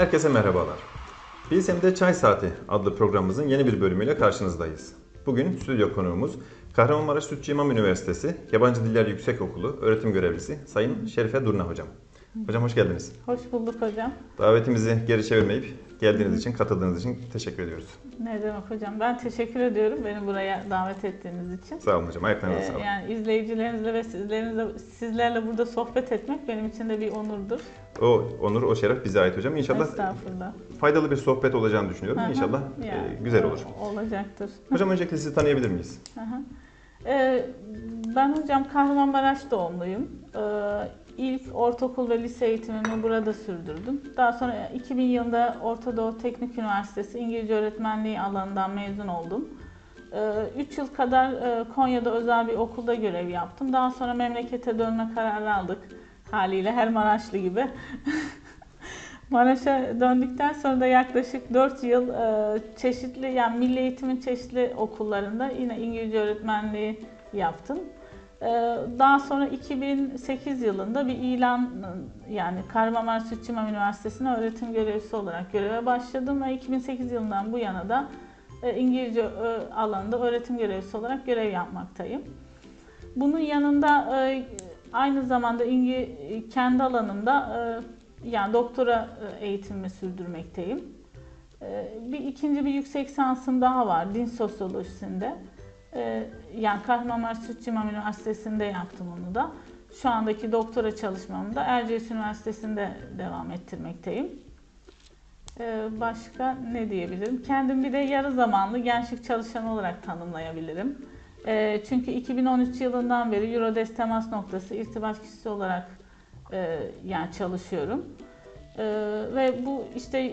Herkese merhabalar. Bilsem'de Çay Saati adlı programımızın yeni bir bölümüyle karşınızdayız. Bugün stüdyo konuğumuz Kahramanmaraş Sütçü İmam Üniversitesi Yabancı Diller Yüksekokulu öğretim görevlisi Sayın Şerife Durna Hocam. Hocam hoş geldiniz. Hoş bulduk hocam. Davetimizi geri çevirmeyip geldiğiniz için, katıldığınız için teşekkür ediyoruz. Ne demek hocam? Ben teşekkür ediyorum beni buraya davet ettiğiniz için. Sağ olun hocam, ayaklarınıza Ee, sağlık. yani izleyicilerinizle ve sizlerinizle, sizlerle burada sohbet etmek benim için de bir onurdur. O onur, o şeref bize ait hocam. İnşallah Estağfurullah. faydalı bir sohbet olacağını düşünüyorum. Aha, İnşallah yani, e, güzel olur. Olacaktır. Hocam öncelikle sizi tanıyabilir miyiz? Aha. Ee, ben hocam Kahramanmaraş doğumluyum. Ee, ilk ortaokul ve lise eğitimimi burada sürdürdüm. Daha sonra 2000 yılında Orta Doğu Teknik Üniversitesi İngilizce Öğretmenliği alanından mezun oldum. 3 yıl kadar e, Konya'da özel bir okulda görev yaptım. Daha sonra memlekete dönme kararı aldık. Haliyle her Maraşlı gibi. Maraş'a döndükten sonra da yaklaşık 4 yıl e, çeşitli yani milli eğitimin çeşitli okullarında yine İngilizce öğretmenliği yaptım. E, Daha sonra 2008 yılında bir ilan yani Kahramanmaraş Sütçü İmam Üniversitesi'ne öğretim görevlisi olarak göreve başladım ve 2008 yılından bu yana da e, İngilizce e, alanında öğretim görevlisi olarak görev yapmaktayım. Bunun yanında e, aynı zamanda İngi, kendi alanımda yani doktora eğitimimi sürdürmekteyim. Bir ikinci bir yüksek lisansım daha var din sosyolojisinde. E, Yani Kahramanmaraş Sütçü İmam Üniversitesi'nde yaptım onu da. Şu andaki doktora çalışmamı da Erciyes Üniversitesi'nde devam ettirmekteyim. E, Başka ne diyebilirim? Kendimi bir de yarı zamanlı gençlik çalışanı olarak tanımlayabilirim. E, Çünkü 2013 yılından beri Eurodesk temas noktası irtibat kişisi olarak e, yani çalışıyorum. E, ve bu işte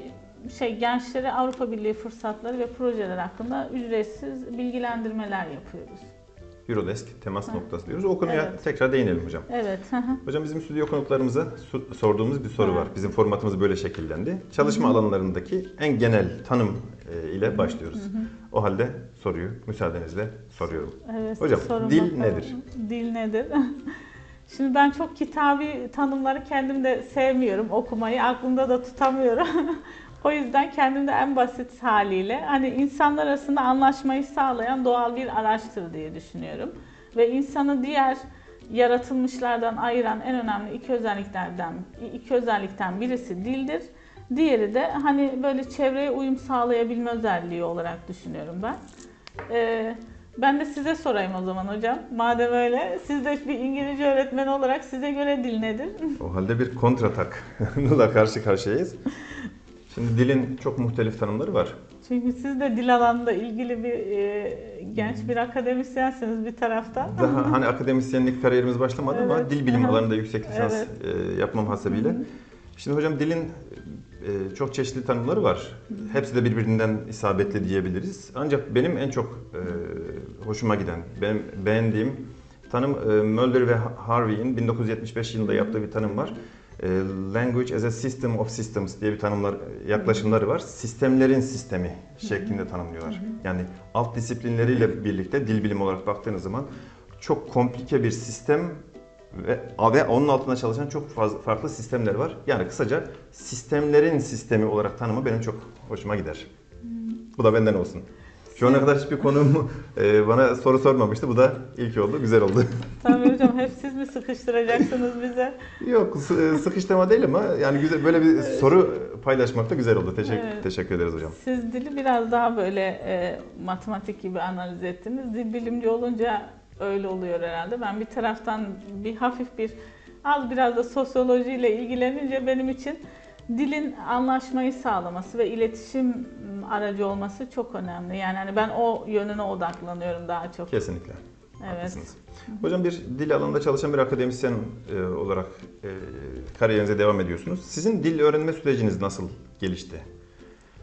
şey gençlere Avrupa Birliği fırsatları ve projeler hakkında ücretsiz bilgilendirmeler yapıyoruz. Eurodesk temas noktası diyoruz. O konuya Evet. tekrar değinelim hocam. Evet. hı hı. Hocam bizim stüdyo konuklarımıza sorduğumuz bir soru Evet. var. Bizim formatımız böyle şekillendi. Çalışma alanlarındaki en genel tanım e, ile başlıyoruz. O halde soruyu müsaadenizle soruyorum. Evet, Hocam, dil bakalım. nedir? Dil nedir? Şimdi ben çok kitabi tanımları kendim de sevmiyorum okumayı, aklımda da tutamıyorum. o yüzden kendim de en basit haliyle hani insanlar arasında anlaşmayı sağlayan doğal bir araçtır diye düşünüyorum. Ve insanı diğer yaratılmışlardan ayıran en önemli iki özelliklerden iki özellikten birisi dildir. Diğeri de hani böyle çevreye uyum sağlayabilme özelliği olarak düşünüyorum ben. Ee, ben de size sorayım o zaman hocam. Madem öyle, siz de bir İngilizce öğretmeni olarak size göre dil nedir? O halde bir kontratakla karşı karşıyayız. Şimdi dilin çok muhtelif tanımları var. Çünkü siz de dil alanında ilgili bir e, genç bir akademisyensiniz bir taraftan. Daha hani akademisyenlik kariyerimiz başlamadı ama Evet. dil bilimi Aha. alanında yüksek lisans Evet. e, yapmam hasebiyle. Şimdi hocam dilin e, çok çeşitli tanımları var. Hepsi de birbirinden isabetli diyebiliriz. Ancak benim en çok e, hoşuma giden, benim beğendiğim tanım e, Mulder ve Harvey'in 1975 yılında yaptığı bir tanım var. E, Language as a System of Systems diye bir tanımlar, yaklaşımları var. Sistemlerin sistemi şeklinde tanımlıyorlar. Yani alt disiplinleriyle birlikte dil bilimi olarak baktığınız zaman çok komplike bir sistem ve, ve onun altında çalışan çok fazla farklı sistemler var. Yani kısaca sistemlerin sistemi olarak tanımı benim çok hoşuma gider. Bu da benden olsun. Şu ana kadar hiçbir konuğum e, bana soru sormamıştı. Bu da ilk oldu. Güzel oldu. Tabii hocam hep siz mi sıkıştıracaksınız bize? Yok sı- sıkıştırma değil ama yani güzel böyle bir soru paylaşmak da güzel oldu. Teşekkür Evet. teşekkür ederiz hocam. Siz dili biraz daha böyle e, matematik gibi analiz ettiniz. Dil bilimci olunca öyle oluyor herhalde. Ben bir taraftan bir hafif bir az biraz da sosyolojiyle ilgilenince benim için dilin anlaşmayı sağlaması ve iletişim aracı olması çok önemli. Yani hani ben o yönüne odaklanıyorum daha çok. Kesinlikle. Evet. Haklısınız. Hocam bir dil alanında çalışan bir akademisyen e, olarak e, kariyerinize devam ediyorsunuz. Sizin dil öğrenme süreciniz nasıl gelişti?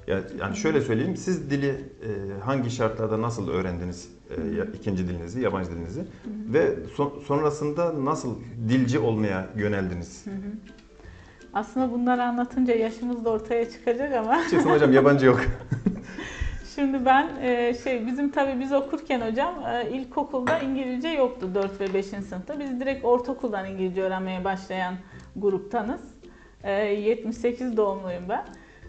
Yani, yani şöyle söyleyeyim, siz dili e, hangi şartlarda nasıl öğrendiniz e, ikinci dilinizi, yabancı dilinizi ve son- sonrasında nasıl dilci olmaya yöneldiniz? Aslında bunları anlatınca yaşımız da ortaya çıkacak ama Çıksın hocam yabancı yok. Şimdi ben e, şey bizim tabii biz okurken hocam e, ilkokulda İngilizce yoktu 4 ve 5. sınıfta. Biz direkt ortaokuldan İngilizce öğrenmeye başlayan gruptanız. E, 78 doğumluyum ben.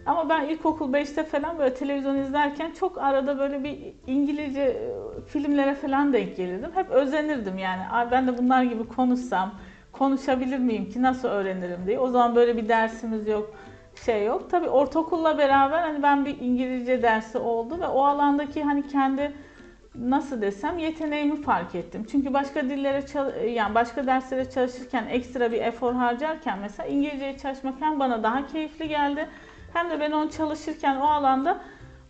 Ama ben ilkokul 5'te falan böyle televizyon izlerken çok arada böyle bir İngilizce e, filmlere falan denk gelirdim. Hep özenirdim yani. Ben de bunlar gibi konuşsam, konuşabilir miyim ki nasıl öğrenirim diye. O zaman böyle bir dersimiz yok, şey yok. Tabii ortaokulla beraber hani ben bir İngilizce dersi oldu ve o alandaki hani kendi nasıl desem yeteneğimi fark ettim. Çünkü başka dillere yani başka derslere çalışırken ekstra bir efor harcarken mesela İngilizceye çalışmak hem bana daha keyifli geldi hem de ben onu çalışırken o alanda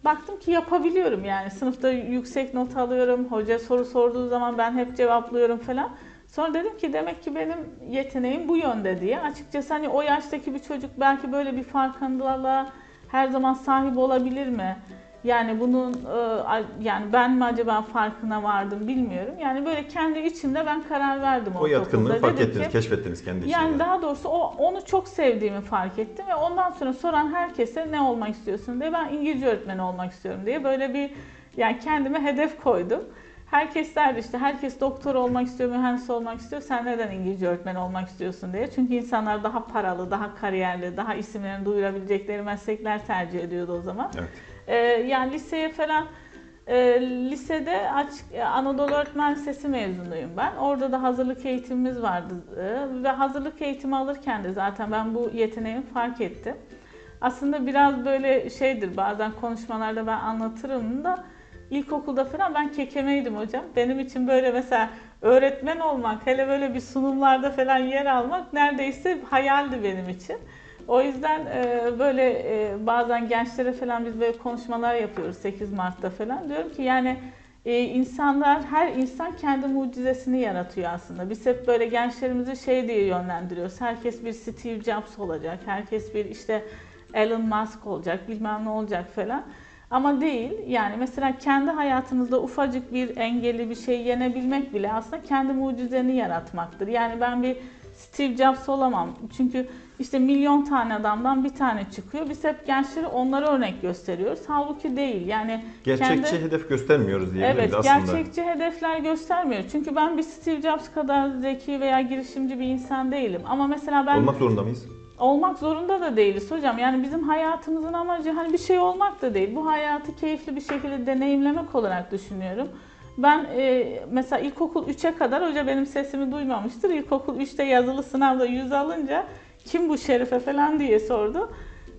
baktım ki yapabiliyorum yani. Sınıfta yüksek not alıyorum. Hoca soru sorduğu zaman ben hep cevaplıyorum falan. Sonra dedim ki demek ki benim yeteneğim bu yönde diye. Açıkçası hani o yaştaki bir çocuk belki böyle bir farkındalığa her zaman sahip olabilir mi? Yani bunun e, yani ben mi acaba farkına vardım bilmiyorum. Yani böyle kendi içimde ben karar verdim O yatkınlığı ortaokulda. fark Dedim ettiniz, ki, keşfettiniz kendi içinizde. yani daha doğrusu o onu çok sevdiğimi fark ettim ve ondan sonra soran herkese ne olmak istiyorsun diye ben İngilizce öğretmeni olmak istiyorum diye böyle bir yani kendime hedef koydum. Herkes derdi işte herkes doktor olmak istiyor, mühendis olmak istiyor. Sen neden İngilizce öğretmeni olmak istiyorsun diye. Çünkü insanlar daha paralı, daha kariyerli, daha isimlerini duyurabilecekleri meslekler tercih ediyordu o zaman. Evet. Ee, yani liseye falan e, lisede açık e, Anadolu Öğretmen Lisesi mezunuyum ben. Orada da hazırlık eğitimimiz vardı e, ve hazırlık eğitimi alırken de zaten ben bu yeteneğimi fark ettim. Aslında biraz böyle şeydir bazen konuşmalarda ben anlatırım da ilkokulda falan ben kekemeydim hocam. Benim için böyle mesela öğretmen olmak hele böyle bir sunumlarda falan yer almak neredeyse hayaldi benim için. O yüzden e, böyle e, bazen gençlere falan biz böyle konuşmalar yapıyoruz 8 Mart'ta falan. Diyorum ki yani e, insanlar, her insan kendi mucizesini yaratıyor aslında. Biz hep böyle gençlerimizi şey diye yönlendiriyoruz. Herkes bir Steve Jobs olacak, herkes bir işte Elon Musk olacak, bilmem ne olacak falan. Ama değil. Yani mesela kendi hayatınızda ufacık bir engeli bir şey yenebilmek bile aslında kendi mucizeni yaratmaktır. Yani ben bir Steve Jobs olamam. Çünkü işte milyon tane adamdan bir tane çıkıyor. Biz hep gençlere onlara örnek gösteriyoruz. Halbuki değil. Yani Gerçekçi kendi- hedef göstermiyoruz diyebiliriz Evet, aslında. gerçekçi hedefler göstermiyor. Çünkü ben bir Steve Jobs kadar zeki veya girişimci bir insan değilim. Ama mesela ben Olmak zorunda mıyız? Olmak zorunda da değiliz hocam. Yani bizim hayatımızın amacı hani bir şey olmak da değil. Bu hayatı keyifli bir şekilde deneyimlemek olarak düşünüyorum. Ben e, mesela ilkokul 3'e kadar hoca benim sesimi duymamıştır. İlkokul 3'te yazılı sınavda 100 alınca kim bu Şerife falan diye sordu.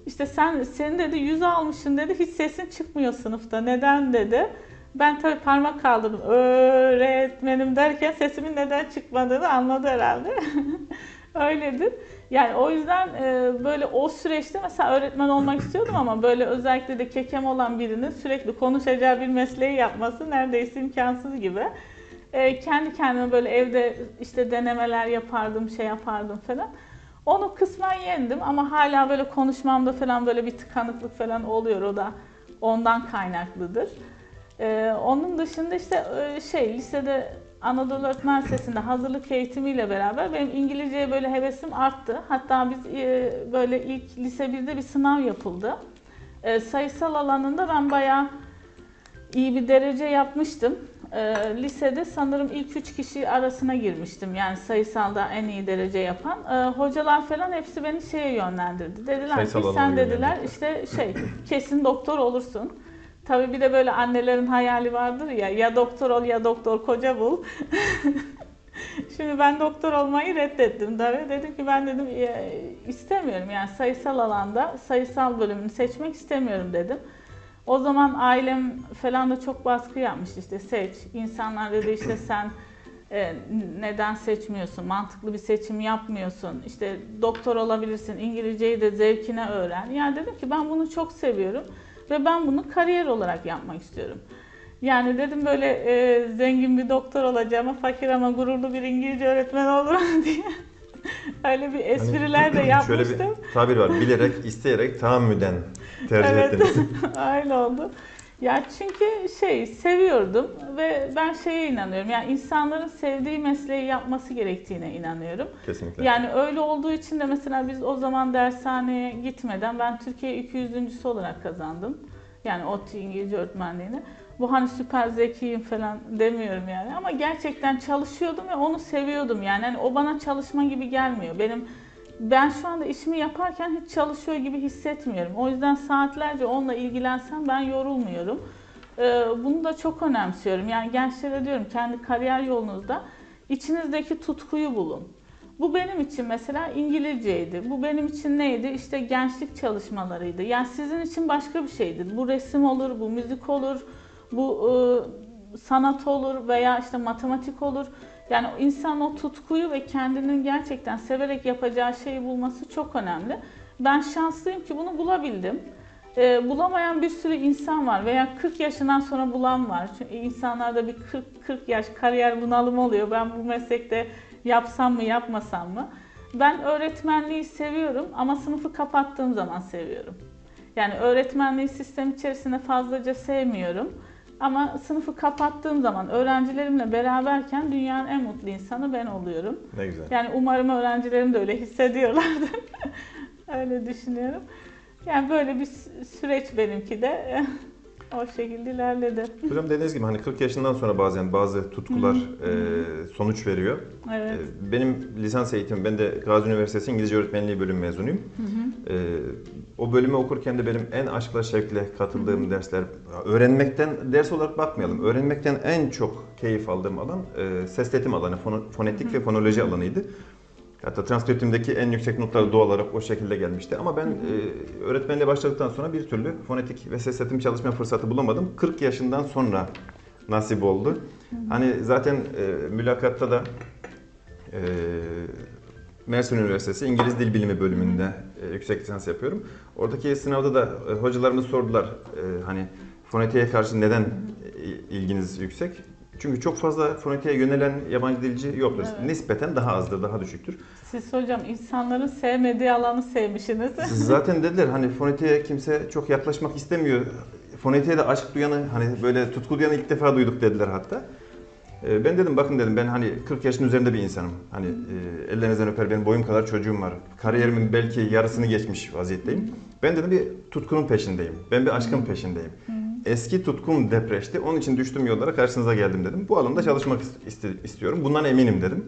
İşte sen sen dedi 100 almışsın dedi hiç sesin çıkmıyor sınıfta. Neden dedi. Ben tabii parmak kaldırdım. Öğretmenim derken sesimin neden çıkmadığını anladı herhalde. Öyledir. Yani o yüzden e, böyle o süreçte mesela öğretmen olmak istiyordum ama böyle özellikle de kekem olan birinin sürekli konuşacağı bir mesleği yapması neredeyse imkansız gibi. E, kendi kendime böyle evde işte denemeler yapardım, şey yapardım falan. Onu kısmen yendim ama hala böyle konuşmamda falan böyle bir tıkanıklık falan oluyor. O da ondan kaynaklıdır. Ee, onun dışında işte e, şey lisede Anadolu Öğretmen Lisesi'nde hazırlık eğitimiyle beraber benim İngilizceye böyle hevesim arttı. Hatta biz e, böyle ilk lise 1'de bir sınav yapıldı. E, sayısal alanında ben bayağı iyi bir derece yapmıştım. E, lisede sanırım ilk üç kişi arasına girmiştim. Yani sayısalda en iyi derece yapan. E, hocalar falan hepsi beni şeye yönlendirdi. Dediler Sayısal ki sen dediler yönlendirdiler." işte şey kesin doktor olursun. Tabii bir de böyle annelerin hayali vardır ya ya doktor ol ya doktor koca bul. Şimdi ben doktor olmayı reddettim tabii. Dedim ki ben dedim "e, istemiyorum yani sayısal alanda sayısal bölümünü seçmek istemiyorum dedim. O zaman ailem falan da çok baskı yapmış işte seç. İnsanlar dedi işte sen e, neden seçmiyorsun? Mantıklı bir seçim yapmıyorsun. İşte doktor olabilirsin. İngilizceyi de zevkine öğren. Yani dedim ki ben bunu çok seviyorum ve ben bunu kariyer olarak yapmak istiyorum. Yani dedim böyle e, zengin bir doktor olacağıma fakir ama gururlu bir İngilizce öğretmen olurum diye. Öyle bir espriler de Hani yapmıştım. Şöyle bir tabir var. Bilerek, isteyerek, tahammüden tercih Evet. ettiniz. Öyle oldu. Ya çünkü şey seviyordum ve ben şeye inanıyorum. Yani insanların sevdiği mesleği yapması gerektiğine inanıyorum. Kesinlikle. Yani öyle olduğu için de mesela biz o zaman dershaneye gitmeden ben Türkiye 200.sü olarak kazandım. Yani ODTÜ İngilizce öğretmenliğini. Bu hani süper zekiyim falan demiyorum yani ama gerçekten çalışıyordum ve onu seviyordum yani. Hani o bana çalışma gibi gelmiyor. Benim ben şu anda işimi yaparken hiç çalışıyor gibi hissetmiyorum. O yüzden saatlerce onunla ilgilensem ben yorulmuyorum. Ee, Bunu da çok önemsiyorum. Yani gençlere diyorum kendi kariyer yolunuzda içinizdeki tutkuyu bulun. Bu benim için mesela İngilizceydi. Bu benim için neydi? İşte gençlik çalışmalarıydı. Yani sizin için başka bir şeydir. Bu resim olur, bu müzik olur, bu e, sanat olur veya işte matematik olur. Yani insan o tutkuyu ve kendinin gerçekten severek yapacağı şeyi bulması çok önemli. Ben şanslıyım ki bunu bulabildim. Ee, bulamayan bir sürü insan var veya 40 yaşından sonra bulan var. Çünkü insanlarda bir 40, 40 yaş kariyer bunalımı oluyor. Ben bu meslekte yapsam mı yapmasam mı? Ben öğretmenliği seviyorum ama sınıfı kapattığım zaman seviyorum. Yani öğretmenliği sistem içerisinde fazlaca sevmiyorum. Ama sınıfı kapattığım zaman öğrencilerimle beraberken dünyanın en mutlu insanı ben oluyorum. Ne güzel. Yani umarım öğrencilerim de öyle hissediyorlardır. öyle düşünüyorum. Yani böyle bir sü- süreç benimki de o şekilde ilerledi. Hocam dediğiniz gibi hani 40 yaşından sonra bazen bazı tutkular e, sonuç veriyor. Evet. E, Benim lisans eğitimim, ben de Gazi Üniversitesi İngilizce Öğretmenliği bölüm mezunuyum. E, o bölümü okurken de benim en aşkla şevkle katıldığım dersler, öğrenmekten, ders olarak bakmayalım, öğrenmekten en çok keyif aldığım alan e, ses tetim alanı, fonetik ve fonoloji alanıydı. Hatta transkriptimdeki en yüksek notlar doğal olarak o şekilde gelmişti. Ama ben e, öğretmenliğe başladıktan sonra bir türlü fonetik ve ses tetim çalışma fırsatı bulamadım. 40 yaşından sonra nasip oldu. Hani zaten e, mülakatta da e, Mersin Üniversitesi İngiliz Dil Bilimi bölümünde e, yüksek lisans yapıyorum. Oradaki sınavda da e, hocalarımız sordular e, hani fonetiğe karşı neden e, ilginiz yüksek? Çünkü çok fazla fonetiğe yönelen yabancı dilci yoktur. Evet. Nispeten daha azdır, daha düşüktür. Siz hocam insanların sevmediği alanı sevmişsiniz. Zaten dediler hani fonetiğe kimse çok yaklaşmak istemiyor. Fonetiğe de aşk duyanı hani böyle tutku duyanı ilk defa duyduk dediler hatta. Ee, Ben dedim bakın dedim ben hani 40 yaşın üzerinde bir insanım. Hani e, ellerinizden öper benim boyum kadar çocuğum var. Kariyerimin belki yarısını geçmiş vaziyetteyim. Ben dedim bir tutkunun peşindeyim. Ben bir aşkın peşindeyim. Eski tutkum depreşti. Onun için düştüm yollara karşınıza geldim dedim. Bu alanda çalışmak ist- istiyorum. Bundan eminim dedim.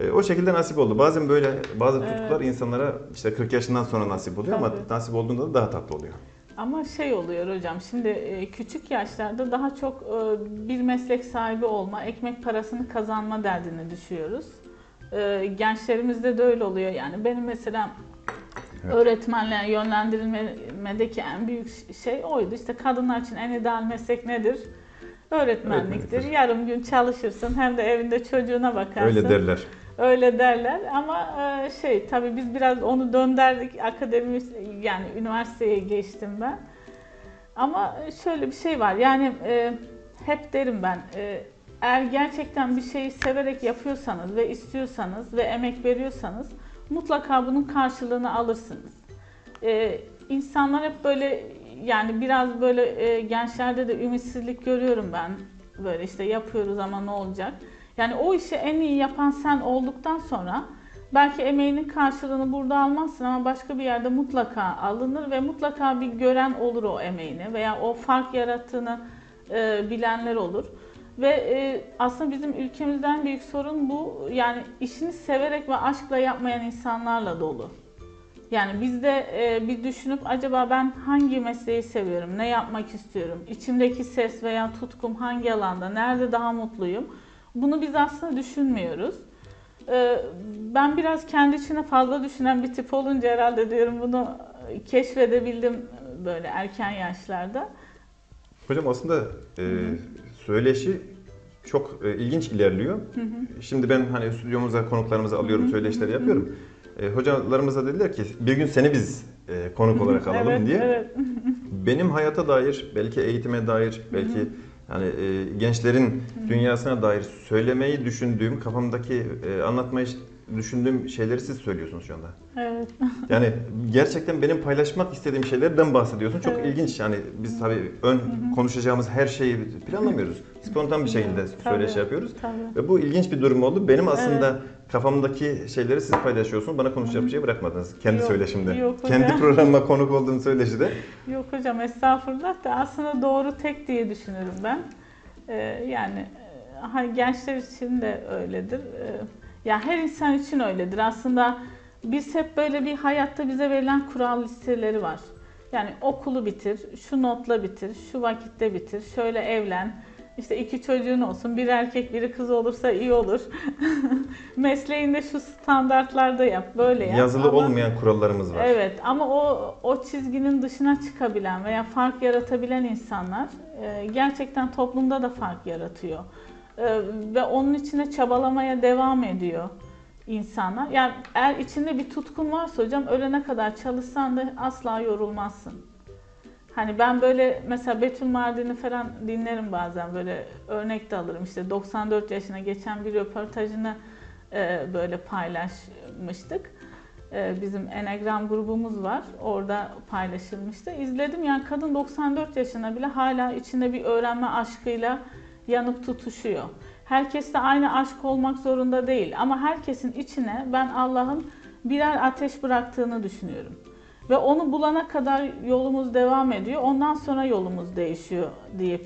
E, o şekilde nasip oldu. Bazen böyle bazı Evet. tutkular insanlara işte 40 yaşından sonra nasip oluyor ama Tabii. nasip olduğunda da daha tatlı oluyor. Ama şey oluyor hocam şimdi e, küçük yaşlarda daha çok e, bir meslek sahibi olma, ekmek parasını kazanma derdine düşüyoruz. E, Gençlerimizde de öyle oluyor yani. Benim mesela Evet. öğretmenliğe yönlendirilmedeki en büyük şey oydu. İşte kadınlar için en ideal meslek nedir? Öğretmenliktir. Yarım gün çalışırsın hem de evinde çocuğuna bakarsın. Öyle derler. Öyle derler ama e, şey tabii biz biraz onu döndürdük akademi yani üniversiteye geçtim ben. Ama şöyle bir şey var yani e, hep derim ben e, eğer gerçekten bir şeyi severek yapıyorsanız ve istiyorsanız ve emek veriyorsanız mutlaka bunun karşılığını alırsınız. E, insanlar hep böyle yani biraz böyle e, gençlerde de ümitsizlik görüyorum ben. Böyle işte yapıyoruz ama ne olacak? Yani o işi en iyi yapan sen olduktan sonra belki emeğinin karşılığını burada almazsın ama başka bir yerde mutlaka alınır ve mutlaka bir gören olur o emeğini veya o fark yarattığını e, bilenler olur. Ve e, aslında bizim ülkemizden büyük sorun bu. Yani işini severek ve aşkla yapmayan insanlarla dolu. Yani biz de e, bir düşünüp acaba ben hangi mesleği seviyorum, ne yapmak istiyorum, içimdeki ses veya tutkum hangi alanda, nerede daha mutluyum? Bunu biz aslında düşünmüyoruz. E, ben biraz kendi içine fazla düşünen bir tip olunca herhalde diyorum bunu keşfedebildim böyle erken yaşlarda. Hocam aslında e, söyleşi çok e, ilginç ilerliyor. Şimdi ben hani stüdyomuza konuklarımızı alıyorum, söyleşileri yapıyorum. E, hocalarımız da dediler ki bir gün seni biz e, konuk olarak alalım evet, diye. Evet. Benim hayata dair, belki eğitime dair, belki yani e, gençlerin dünyasına dair söylemeyi düşündüğüm, kafamdaki e, anlatmayı düşündüğüm şeyleri siz söylüyorsunuz şu anda. Evet. Yani gerçekten benim paylaşmak istediğim şeylerden bahsediyorsun. Çok Evet. ilginç yani biz tabii ön konuşacağımız her şeyi planlamıyoruz. Spontan bir şekilde Tabii, söyleşi yapıyoruz. Tabii. Ve bu ilginç bir durum oldu. Benim aslında kafamdaki şeyleri siz paylaşıyorsunuz. Bana konuşacak bir şey bırakmadınız. Kendi Yok, söyleşimde. yok Kendi hocam. programıma konuk olduğum söyleşide. Yok hocam estağfurullah da aslında doğru tek diye düşünürüm ben. Ee, yani hani gençler için de öyledir. Ee, ya her insan için öyledir. Aslında biz hep böyle bir hayatta bize verilen kural listeleri var. Yani okulu bitir, şu notla bitir, şu vakitte bitir, şöyle evlen, işte iki çocuğun olsun, bir erkek biri kız olursa iyi olur. Mesleğinde şu standartlarda yap, böyle yap. Yazılı Ama- olmayan kurallarımız var. Evet ama o o çizginin dışına çıkabilen veya fark yaratabilen insanlar e, gerçekten toplumda da fark yaratıyor. E, ve onun içine çabalamaya devam ediyor insanlar. Yani eğer içinde bir tutkun varsa hocam ölene kadar çalışsan da asla yorulmazsın. Hani ben böyle mesela Betül Mardin'i falan dinlerim bazen böyle örnek de alırım. İşte 94 yaşına geçen bir röportajını e, böyle paylaşmıştık. E, bizim Enegram grubumuz var. Orada paylaşılmıştı. İzledim yani kadın 94 yaşına bile hala içinde bir öğrenme aşkıyla yanıp tutuşuyor. Herkes de aynı aşk olmak zorunda değil ama herkesin içine ben Allah'ın birer ateş bıraktığını düşünüyorum. Ve onu bulana kadar yolumuz devam ediyor. Ondan sonra yolumuz değişiyor diye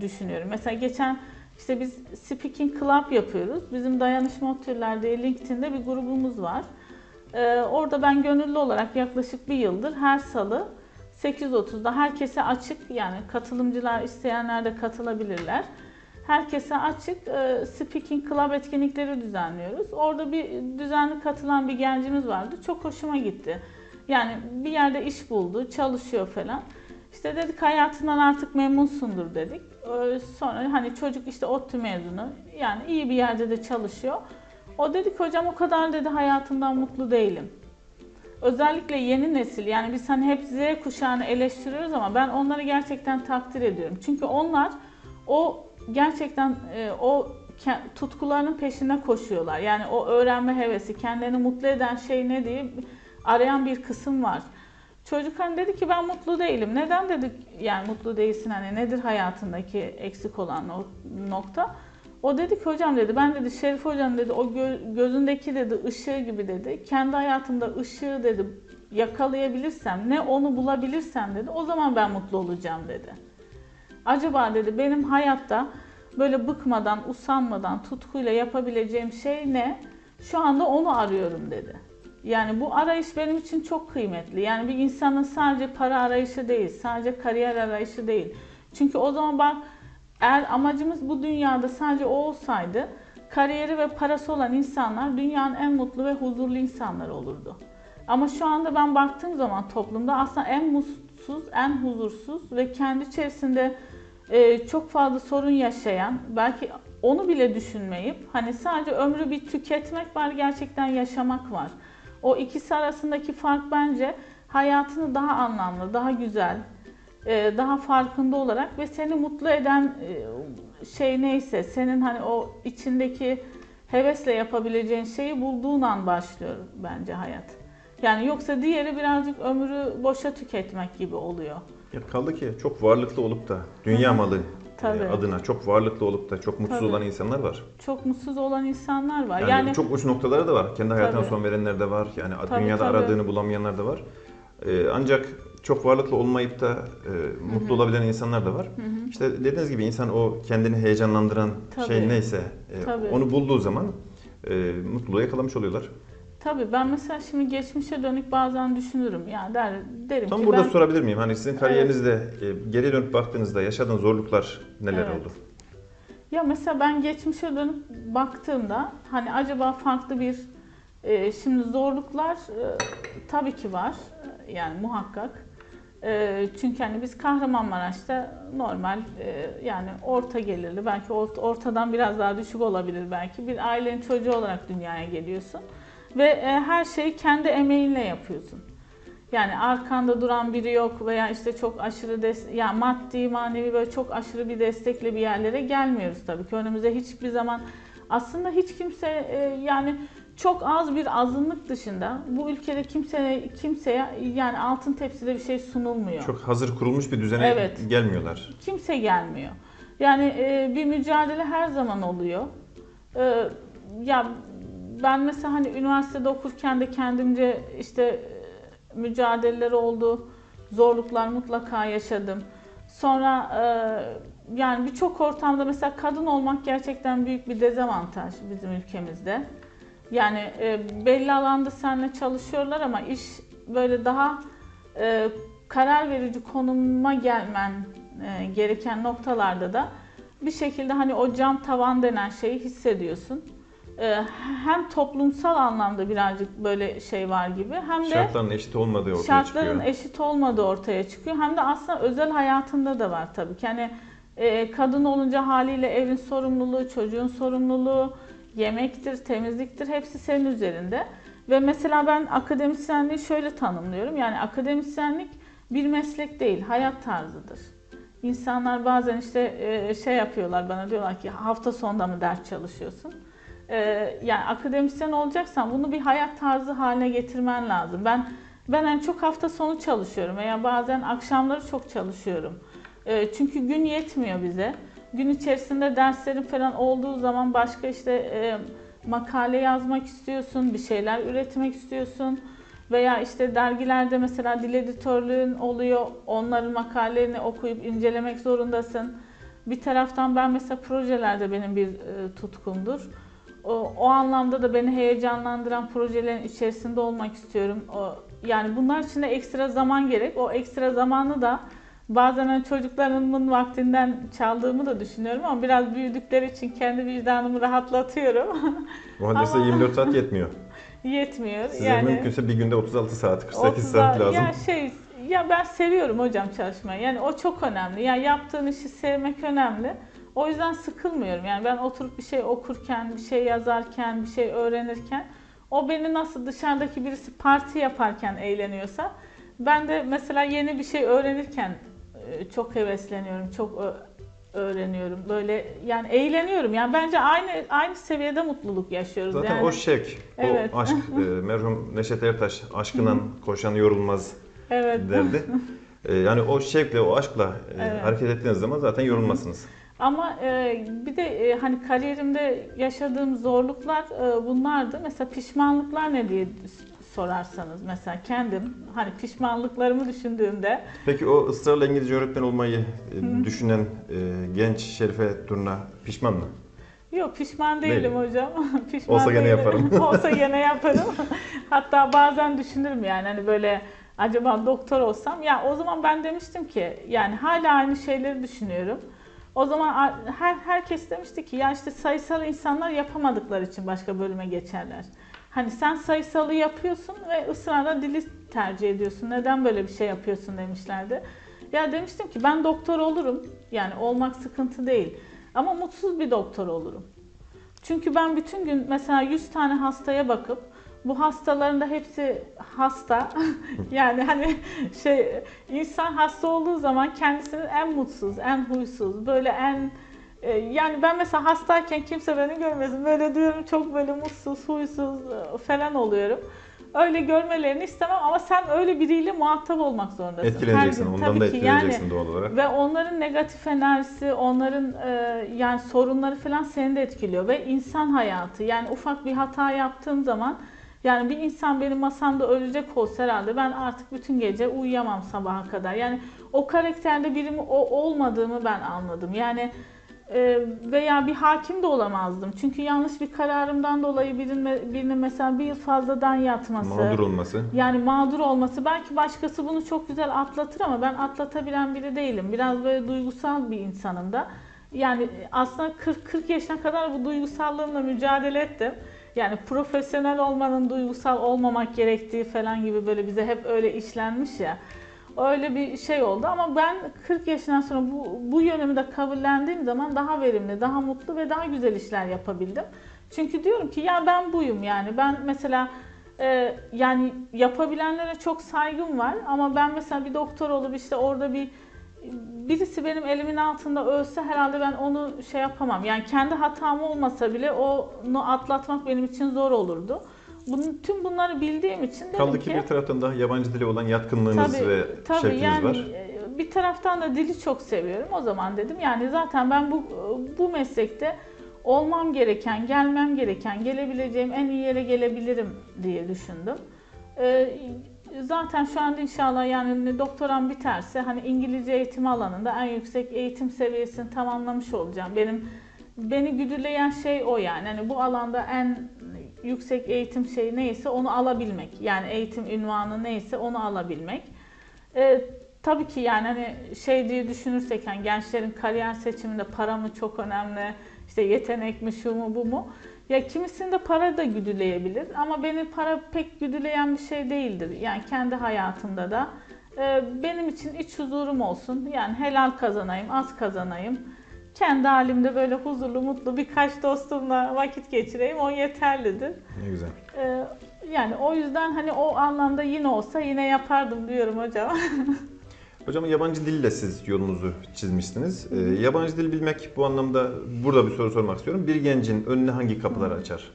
düşünüyorum. Mesela geçen işte biz Speaking Club yapıyoruz. Bizim Dayanışma Otürler diye LinkedIn'de bir grubumuz var. Ee, orada ben gönüllü olarak yaklaşık bir yıldır her salı 8.30'da herkese açık yani katılımcılar isteyenler de katılabilirler. Herkese açık e, Speaking Club etkinlikleri düzenliyoruz. Orada bir düzenli katılan bir gencimiz vardı. Çok hoşuma gitti. Yani bir yerde iş buldu, çalışıyor falan. İşte dedik hayatından artık memnunsundur dedik. Ee, Sonra hani çocuk işte ODTÜ mezunu. Yani iyi bir yerde de çalışıyor. O dedik hocam o kadar dedi hayatımdan mutlu değilim. Özellikle yeni nesil yani biz hani hep Z kuşağını eleştiriyoruz ama ben onları gerçekten takdir ediyorum. Çünkü onlar o gerçekten e, o tutkularının peşinde koşuyorlar. Yani o öğrenme hevesi, kendilerini mutlu eden şey ne diye arayan bir kısım var. Çocuk hani dedi ki ben mutlu değilim. Neden dedik yani mutlu değilsin hani nedir hayatındaki eksik olan o nokta? O dedi ki hocam dedi ben dedi Şerif hocam dedi o gö- gözündeki dedi ışığı gibi dedi kendi hayatımda ışığı dedi yakalayabilirsem ne onu bulabilirsem dedi o zaman ben mutlu olacağım dedi. Acaba dedi benim hayatta böyle bıkmadan, usanmadan, tutkuyla yapabileceğim şey ne? Şu anda onu arıyorum dedi. Yani bu arayış benim için çok kıymetli. Yani bir insanın sadece para arayışı değil, sadece kariyer arayışı değil. Çünkü o zaman bak eğer amacımız bu dünyada sadece o olsaydı kariyeri ve parası olan insanlar dünyanın en mutlu ve huzurlu insanları olurdu. Ama şu anda ben baktığım zaman toplumda aslında en mutsuz, en huzursuz ve kendi içerisinde e, çok fazla sorun yaşayan, belki onu bile düşünmeyip hani sadece ömrü bir tüketmek var, gerçekten yaşamak var. O ikisi arasındaki fark bence hayatını daha anlamlı, daha güzel, e, daha farkında olarak ve seni mutlu eden e, şey neyse, senin hani o içindeki hevesle yapabileceğin şeyi bulduğun an başlıyor bence hayat. Yani yoksa diğeri birazcık ömrü boşa tüketmek gibi oluyor. Ya kaldı ki çok varlıklı olup da dünya malı e, Tabii. adına çok varlıklı olup da çok mutsuz Tabii. olan insanlar var. Çok mutsuz olan insanlar var. Yani, Yani, çok uç noktaları da var. Kendi hayatına Tabii. son verenler de var. Yani Tabii, dünyada tabii. aradığını bulamayanlar da var. Ee, ancak çok varlıklı olmayıp da e, mutlu olabilen insanlar da var. İşte dediğiniz gibi insan o kendini heyecanlandıran Tabii. şey neyse e, Tabii. onu bulduğu zaman e, mutluluğu yakalamış oluyorlar. Tabii ben mesela şimdi geçmişe dönük bazen düşünürüm. Yani der, derim Tam ki burada ben sorabilir miyim? Hani sizin kariyerinizde e, geriye dönüp baktığınızda yaşadığınız zorluklar neler Evet. oldu? Ya mesela ben geçmişe dönüp baktığımda hani acaba farklı bir e, şimdi zorluklar e, tabii ki var yani muhakkak. E, çünkü hani biz Kahramanmaraş'ta normal e, yani orta gelirli belki ort- ortadan biraz daha düşük olabilir belki bir ailenin çocuğu olarak dünyaya geliyorsun ve e, her şeyi kendi emeğinle yapıyorsun. Yani arkanda duran biri yok veya işte çok aşırı des yani maddi manevi böyle çok aşırı bir destekle bir yerlere gelmiyoruz tabii ki. Önümüze hiçbir zaman aslında hiç kimse e, yani çok az bir azınlık dışında bu ülkede kimse kimseye yani altın tepside bir şey sunulmuyor. Çok hazır kurulmuş bir düzene Evet. gelmiyorlar. Kimse gelmiyor. Yani e, bir mücadele her zaman oluyor. E, ya ben mesela hani üniversitede okurken de kendimce işte e, mücadeleler oldu. Zorluklar mutlaka yaşadım. Sonra e, yani birçok ortamda mesela kadın olmak gerçekten büyük bir dezavantaj bizim ülkemizde. Yani e, belli alanda seninle çalışıyorlar ama iş böyle daha karar verici konuma gelmen gereken noktalarda da bir şekilde hani o cam tavan denen şeyi hissediyorsun. E, hem toplumsal anlamda birazcık böyle şey var gibi hem de Şartların eşit olmadığı ortaya şartların çıkıyor. eşit olmadığı ortaya çıkıyor. Hem de aslında özel hayatında da var tabii ki. Hani e, kadın olunca haliyle evin sorumluluğu, çocuğun sorumluluğu, yemektir, temizliktir hepsi senin üzerinde. Ve mesela ben akademisyenliği şöyle tanımlıyorum. Yani akademisyenlik bir meslek değil, hayat tarzıdır. İnsanlar bazen işte e, şey yapıyorlar bana diyorlar ki hafta sonunda mı ders çalışıyorsun? E, yani akademisyen olacaksan bunu bir hayat tarzı haline getirmen lazım. Ben ben en çok hafta sonu çalışıyorum veya bazen akşamları çok çalışıyorum. E, çünkü gün yetmiyor bize. Gün içerisinde derslerin falan olduğu zaman başka işte e, makale yazmak istiyorsun, bir şeyler üretmek istiyorsun. Veya işte dergilerde mesela dil editörlüğün oluyor. Onların makalelerini okuyup incelemek zorundasın. Bir taraftan ben mesela projelerde benim bir e, tutkumdur. O, o anlamda da beni heyecanlandıran projelerin içerisinde olmak istiyorum. O, yani bunlar için de ekstra zaman gerek. O ekstra zamanı da bazen hani çocuklarımın vaktinden çaldığımı da düşünüyorum ama biraz büyüdükleri için kendi vicdanımı rahatlatıyorum. O halde size Ama- 24 saat yetmiyor. Yetmiyor. Size yani mümkünse bir günde 36 saat, 48 30'a saat lazım. Ya şey ya ben seviyorum hocam çalışmayı. Yani o çok önemli. Yani yaptığın işi sevmek önemli. O yüzden sıkılmıyorum. Yani ben oturup bir şey okurken, bir şey yazarken, bir şey öğrenirken o beni nasıl dışarıdaki birisi parti yaparken eğleniyorsa ben de mesela yeni bir şey öğrenirken e, çok hevesleniyorum, çok öğreniyorum. Böyle yani eğleniyorum. Yani bence aynı aynı seviyede mutluluk yaşıyoruz. Zaten yani. o şevk, Evet. o aşk, e, merhum Neşet Ertaş aşkından koşan yorulmaz evet. derdi. E, yani o şevkle, o aşkla e, Evet. hareket ettiğiniz zaman zaten yorulmazsınız. Ama e, bir de e, hani kariyerimde yaşadığım zorluklar e, bunlardı. Mesela pişmanlıklar ne diye sorarsanız mesela kendim hani pişmanlıklarımı düşündüğümde Peki o ısrarla İngilizce öğretmen olmayı e, düşünen e, genç Şerife Turna pişman mı? yok pişman değilim Değilim. hocam. pişman Olsa gene değilim. yaparım. Olsa gene yaparım. Hatta bazen düşünürüm yani hani böyle acaba doktor olsam ya o zaman ben demiştim ki yani hala aynı şeyleri düşünüyorum. O zaman her herkes demişti ki ya işte sayısal insanlar yapamadıkları için başka bölüme geçerler. Hani sen sayısalı yapıyorsun ve ısrarla dili tercih ediyorsun. Neden böyle bir şey yapıyorsun demişlerdi. Ya demiştim ki ben doktor olurum. Yani olmak sıkıntı değil. Ama mutsuz bir doktor olurum. Çünkü ben bütün gün mesela 100 tane hastaya bakıp bu hastaların da hepsi hasta. yani hani şey insan hasta olduğu zaman kendisinin en mutsuz, en huysuz, böyle en e, yani ben mesela hastayken kimse beni görmesin. Böyle diyorum çok böyle mutsuz, huysuz e, falan oluyorum. Öyle görmelerini istemem ama sen öyle biriyle muhatap olmak zorundasın. Her Etkileneceksin, gün. ondan Tabii da ki. Yani etkileneceksin doğal olarak. ve onların negatif enerjisi, onların e, yani sorunları falan seni de etkiliyor ve insan hayatı yani ufak bir hata yaptığım zaman yani bir insan benim masamda ölecek olsa herhalde ben artık bütün gece uyuyamam sabaha kadar. Yani o karakterde birim o olmadığımı ben anladım. Yani e, veya bir hakim de olamazdım. Çünkü yanlış bir kararımdan dolayı birinin, birinin mesela bir yıl fazladan yatması. Mağdur olması. Yani mağdur olması belki başkası bunu çok güzel atlatır ama ben atlatabilen biri değilim. Biraz böyle duygusal bir insanım da. Yani aslında 40 40 yaşına kadar bu duygusallığımla mücadele ettim. Yani profesyonel olmanın duygusal olmamak gerektiği falan gibi böyle bize hep öyle işlenmiş ya. Öyle bir şey oldu ama ben 40 yaşından sonra bu, bu yönümü de kabullendiğim zaman daha verimli, daha mutlu ve daha güzel işler yapabildim. Çünkü diyorum ki ya ben buyum yani ben mesela ee, yani yapabilenlere çok saygım var ama ben mesela bir doktor olup işte orada bir birisi benim elimin altında ölse herhalde ben onu şey yapamam. Yani kendi hatam olmasa bile onu atlatmak benim için zor olurdu. Bunun, tüm bunları bildiğim için dedim Kaldı ki ki bir taraftan da yabancı dile olan yatkınlığınız Tabii, ve tabii şevkiniz yani var. e, bir taraftan da dili çok seviyorum. O zaman dedim yani zaten ben bu bu meslekte olmam gereken, gelmem gereken, gelebileceğim en iyi yere gelebilirim diye düşündüm. E, Zaten şu anda inşallah yani doktoram biterse hani İngilizce eğitim alanında en yüksek eğitim seviyesini tamamlamış olacağım. Benim beni güdüleyen şey o yani. Hani bu alanda en yüksek eğitim şeyi neyse onu alabilmek. Yani eğitim ünvanı neyse onu alabilmek. E, tabii ki yani hani şey diye düşünürsek hani gençlerin kariyer seçiminde para mı çok önemli, işte yetenek mi şu mu bu mu? Ya kimisinde para da güdüleyebilir ama beni para pek güdüleyen bir şey değildir. Yani kendi hayatımda da e, benim için iç huzurum olsun. Yani helal kazanayım, az kazanayım. Kendi halimde böyle huzurlu, mutlu birkaç dostumla vakit geçireyim. O yeterlidir. Ne güzel. E, yani o yüzden hani o anlamda yine olsa yine yapardım diyorum hocam. Hocam yabancı dille siz yolunuzu çizmişsiniz. Ee, yabancı dil bilmek bu anlamda burada bir soru sormak istiyorum. Bir gencin önüne hangi kapıları açar?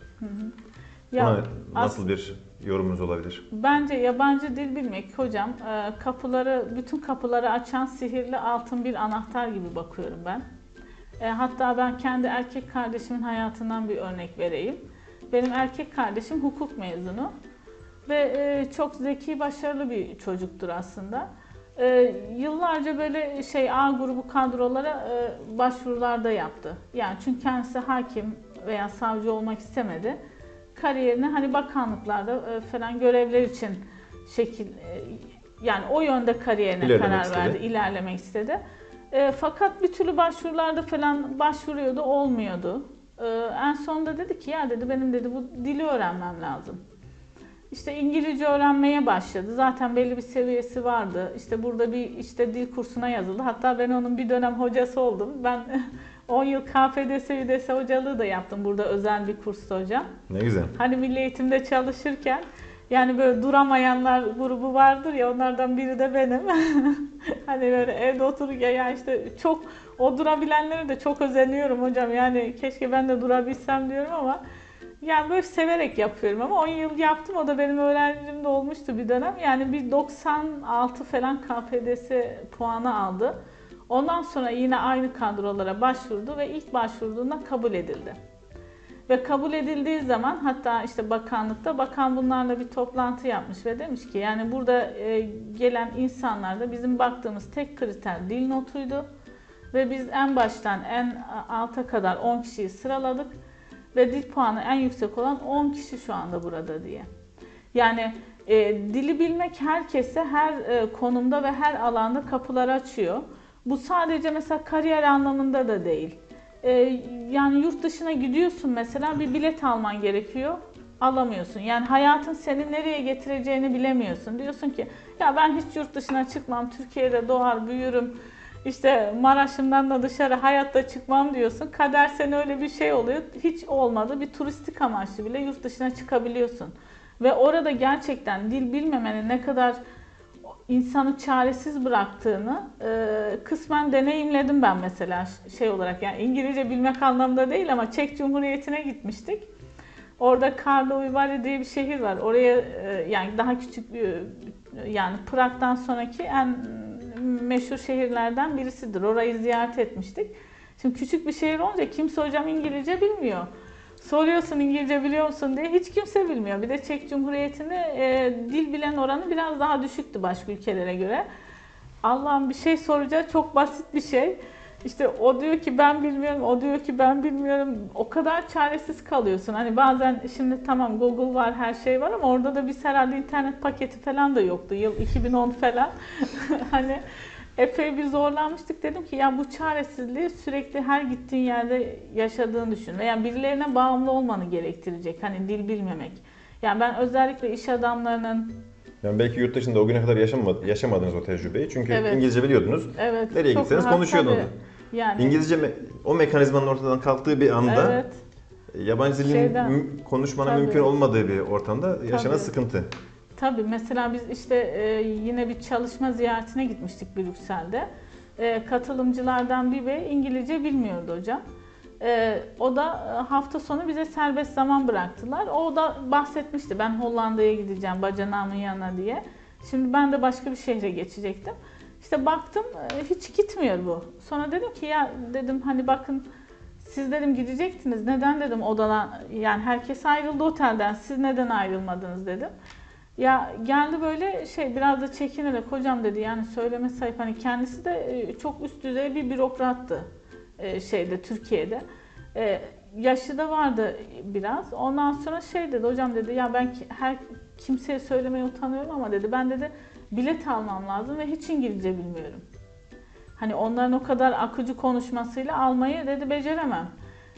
ya Buna nasıl bir yorumunuz olabilir? Bence yabancı dil bilmek hocam e, kapıları bütün kapıları açan sihirli altın bir anahtar gibi bakıyorum ben. E, Hatta ben kendi erkek kardeşimin hayatından bir örnek vereyim. Benim erkek kardeşim hukuk mezunu ve e, çok zeki, başarılı bir çocuktur aslında. E, Yıllarca böyle şey A grubu kadrolara e, başvurularda yaptı. Yani çünkü kendisi hakim veya savcı olmak istemedi kariyerini hani bakanlıklarda e, falan görevler için şekil e, yani o yönde kariyerine İlerlemek karar istedi. verdi, ilerlemek istedi. E, fakat bir türlü başvurularda falan başvuruyordu, olmuyordu. E, en sonunda dedi ki ya dedi benim dedi bu dili öğrenmem lazım. İşte İngilizce öğrenmeye başladı. Zaten belli bir seviyesi vardı. İşte burada bir işte dil kursuna yazıldı. Hatta ben onun bir dönem hocası oldum. Ben 10 yıl KPDS, ÜDS hocalığı da yaptım burada özel bir kursta hocam. Ne güzel. Hani milli eğitimde çalışırken yani böyle duramayanlar grubu vardır ya onlardan biri de benim. hani böyle evde otururken ya işte çok o durabilenlere de çok özeniyorum hocam. Yani keşke ben de durabilsem diyorum ama yani böyle severek yapıyorum ama 10 yıl yaptım o da benim öğrencim de olmuştu bir dönem. Yani bir 96 falan KPDS puanı aldı. Ondan sonra yine aynı kadrolara başvurdu ve ilk başvurduğunda kabul edildi. Ve kabul edildiği zaman hatta işte bakanlıkta bakan bunlarla bir toplantı yapmış ve demiş ki yani burada e, gelen insanlarda bizim baktığımız tek kriter dil notuydu. Ve biz en baştan en alta kadar 10 kişiyi sıraladık ve dil puanı en yüksek olan 10 kişi şu anda burada diye. Yani e, dili bilmek herkese her e, konumda ve her alanda kapılar açıyor. Bu sadece mesela kariyer anlamında da değil. E, yani yurt dışına gidiyorsun mesela bir bilet alman gerekiyor. Alamıyorsun. Yani hayatın seni nereye getireceğini bilemiyorsun. Diyorsun ki ya ben hiç yurt dışına çıkmam. Türkiye'de doğar, büyürüm. İşte Maraş'ımdan da dışarı hayatta çıkmam diyorsun. Kader seni öyle bir şey oluyor. Hiç olmadı. Bir turistik amaçlı bile yurt dışına çıkabiliyorsun. Ve orada gerçekten dil bilmemenin ne kadar insanı çaresiz bıraktığını e, kısmen deneyimledim ben mesela şey olarak yani İngilizce bilmek anlamında değil ama Çek Cumhuriyeti'ne gitmiştik. Orada Karlovy Vary diye bir şehir var. Oraya e, yani daha küçük bir yani Prag'dan sonraki en meşhur şehirlerden birisidir. Orayı ziyaret etmiştik. Şimdi küçük bir şehir olunca kimse hocam İngilizce bilmiyor. Soruyorsun İngilizce biliyor musun diye hiç kimse bilmiyor. Bir de Çek Cumhuriyeti'nde e, dil bilen oranı biraz daha düşüktü başka ülkelere göre. Allah'ım bir şey soracağı çok basit bir şey. İşte o diyor ki ben bilmiyorum, o diyor ki ben bilmiyorum. O kadar çaresiz kalıyorsun. Hani bazen şimdi tamam Google var, her şey var ama orada da biz herhalde internet paketi falan da yoktu. Yıl 2010 falan. hani epey bir zorlanmıştık. Dedim ki ya bu çaresizliği sürekli her gittiğin yerde yaşadığını düşün. Veya birilerine bağımlı olmanı gerektirecek. Hani dil bilmemek. Yani ben özellikle iş adamlarının Yani belki yurt dışında o güne kadar yaşamadı, yaşamadınız o tecrübeyi. Çünkü Evet. İngilizce biliyordunuz. evet Nereye çok gitseniz konuşuyordunuz. tabii. Yani İngilizce me- o mekanizmanın ortadan kalktığı bir anda evet. yabancı dilin Şeyden- mü- konuşmanın Tabii. mümkün olmadığı bir ortamda yaşanan Tabii. sıkıntı. Tabii mesela biz işte e, yine bir çalışma ziyaretine gitmiştik Brüksel'de. E, katılımcılardan bir bey İngilizce bilmiyordu hocam. E, o da e, hafta sonu bize serbest zaman bıraktılar. O da bahsetmişti ben Hollanda'ya gideceğim bacanağımın yanına diye. Şimdi ben de başka bir şehre geçecektim. İşte baktım e, hiç gitmiyor bu. Sonra dedim ki ya dedim hani bakın siz dedim gidecektiniz. Neden dedim odadan yani herkes ayrıldı otelden. Siz neden ayrılmadınız dedim. Ya geldi böyle şey biraz da çekinerek hocam dedi yani söyleme sahip hani kendisi de e, çok üst düzey bir bürokrattı e, şeyde Türkiye'de. Yaşı da vardı biraz. Ondan sonra şey dedi hocam dedi ya ben her kimseye söylemeye utanıyorum ama dedi ben dedi bilet almam lazım ve hiç İngilizce bilmiyorum. Hani onların o kadar akıcı konuşmasıyla almayı dedi beceremem.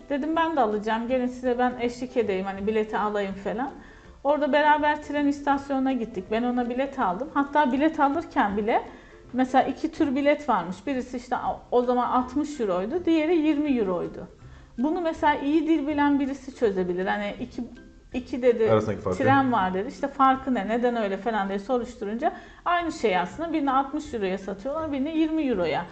Dedim ben de alacağım. Gelin size ben eşlik edeyim hani bileti alayım falan. Orada beraber tren istasyonuna gittik. Ben ona bilet aldım. Hatta bilet alırken bile mesela iki tür bilet varmış. Birisi işte o zaman 60 euroydu. Diğeri 20 euroydu. Bunu mesela iyi dil bilen birisi çözebilir. Hani iki, iki dedi Arasındaki farkı. tren var dedi. İşte farkı ne? Neden öyle falan diye soruşturunca aynı şey aslında. Birini 60 euroya satıyorlar, birini 20 euroya.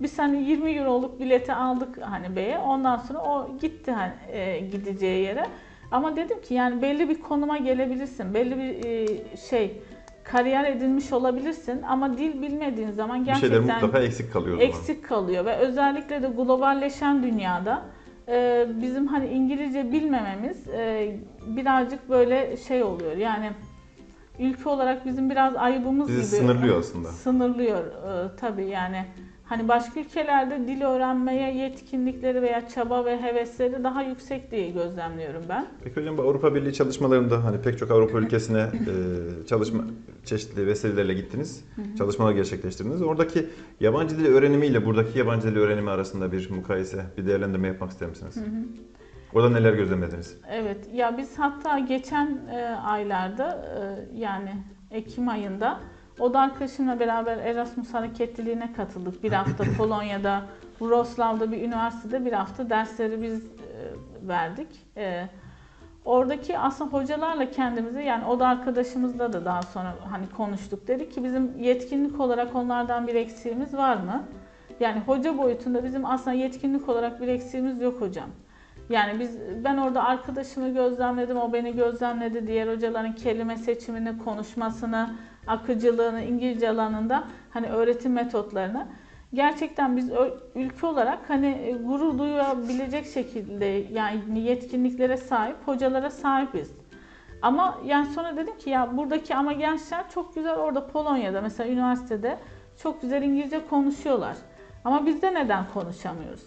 Biz hani 20 euroluk bileti aldık hani beye. Ondan sonra o gitti hani e, gideceği yere. Ama dedim ki yani belli bir konuma gelebilirsin. Belli bir e, şey kariyer edinmiş olabilirsin ama dil bilmediğin zaman Bir şeyler gerçekten mutlaka eksik kalıyor o zaman. eksik kalıyor ve özellikle de globalleşen dünyada e, bizim hani İngilizce bilmememiz e, birazcık böyle şey oluyor. Yani ülke olarak bizim biraz ayıbımız Bizi gibi sınırlıyor aslında. sınırlıyor e, tabii yani. Hani başka ülkelerde dil öğrenmeye yetkinlikleri veya çaba ve hevesleri daha yüksek diye gözlemliyorum ben. Peki hocam bu Avrupa Birliği çalışmalarında hani pek çok Avrupa ülkesine e, çalışma çeşitli vesilelerle gittiniz, çalışmalar gerçekleştirdiniz. Oradaki yabancı dil öğrenimiyle buradaki yabancı dil öğrenimi arasında bir mukayese, bir değerlendirme yapmak ister misiniz? Orada neler gözlemlediniz? Evet, ya biz hatta geçen e, aylarda e, yani Ekim ayında o da arkadaşımla beraber Erasmus hareketliliğine katıldık. Bir hafta Polonya'da, Wrocław'da bir üniversitede bir hafta dersleri biz e, verdik. E, oradaki aslında hocalarla kendimizi yani o da arkadaşımızla da daha sonra hani konuştuk. Dedik ki bizim yetkinlik olarak onlardan bir eksiğimiz var mı? Yani hoca boyutunda bizim aslında yetkinlik olarak bir eksiğimiz yok hocam. Yani biz ben orada arkadaşımı gözlemledim, o beni gözlemledi. Diğer hocaların kelime seçimini, konuşmasını, akıcılığını, İngilizce alanında hani öğretim metotlarını gerçekten biz ülke olarak hani e, gurur duyabilecek şekilde yani yetkinliklere sahip hocalara sahibiz. Ama yani sonra dedim ki ya buradaki ama gençler çok güzel orada Polonya'da mesela üniversitede çok güzel İngilizce konuşuyorlar. Ama bizde neden konuşamıyoruz?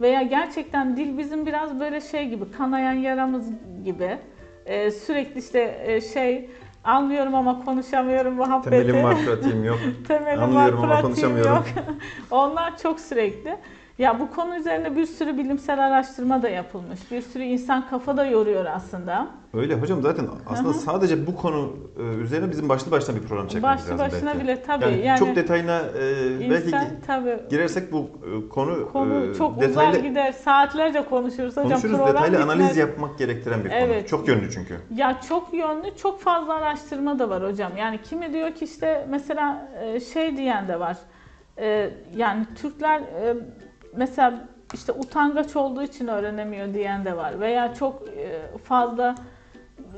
Veya gerçekten dil bizim biraz böyle şey gibi kanayan yaramız gibi Ee, sürekli işte e, şey anlıyorum ama konuşamıyorum muhabbeti. Temelim var, pratiğim yok. Temelim Anlıyorum var, ama konuşamıyorum. yok. Onlar çok sürekli. Ya bu konu üzerine bir sürü bilimsel araştırma da yapılmış. Bir sürü insan kafa da yoruyor aslında. Öyle hocam zaten aslında Hı hı. sadece bu konu e, üzerine bizim başlı başına bir program çekmemiz Başlı lazım başına belki. bile tabii. Yani, Yani, çok detayına e, belki insan tabii girersek bu e, konu, konu e, çok detaylı uzar gider. Saatlerce konuşuruz hocam. konuşuruz program detaylı bitmez. analiz yapmak gerektiren bir konu. Evet. Çok yönlü çünkü. Ya çok yönlü, çok fazla araştırma da var hocam. Yani kimi diyor ki işte mesela şey diyen de var. Yani Türkler mesela işte utangaç olduğu için öğrenemiyor diyen de var. Veya çok e, fazla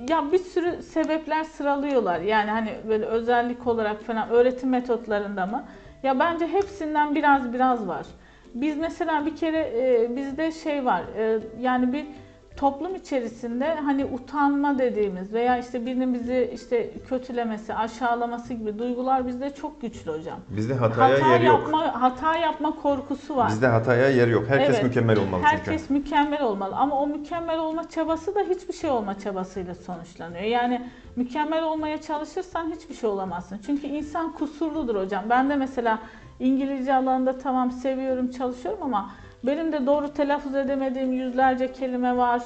ya bir sürü sebepler sıralıyorlar. Yani hani böyle özellik olarak falan öğretim metotlarında mı? Ya bence hepsinden biraz biraz var. Biz mesela bir kere e, bizde şey var. e, yani bir toplum içerisinde hani utanma dediğimiz veya işte birinin bizi işte kötülemesi, aşağılaması gibi duygular bizde çok güçlü hocam. Bizde hataya hata yer yok. yapma hata yapma korkusu var. Bizde hataya yer yok. Herkes Evet. mükemmel olmalı çünkü. Herkes mükemmel olmalı ama o mükemmel olma çabası da hiçbir şey olma çabasıyla sonuçlanıyor. Yani mükemmel olmaya çalışırsan hiçbir şey olamazsın. Çünkü insan kusurludur hocam. Ben de mesela İngilizce alanında tamam seviyorum, çalışıyorum ama benim de doğru telaffuz edemediğim yüzlerce kelime var.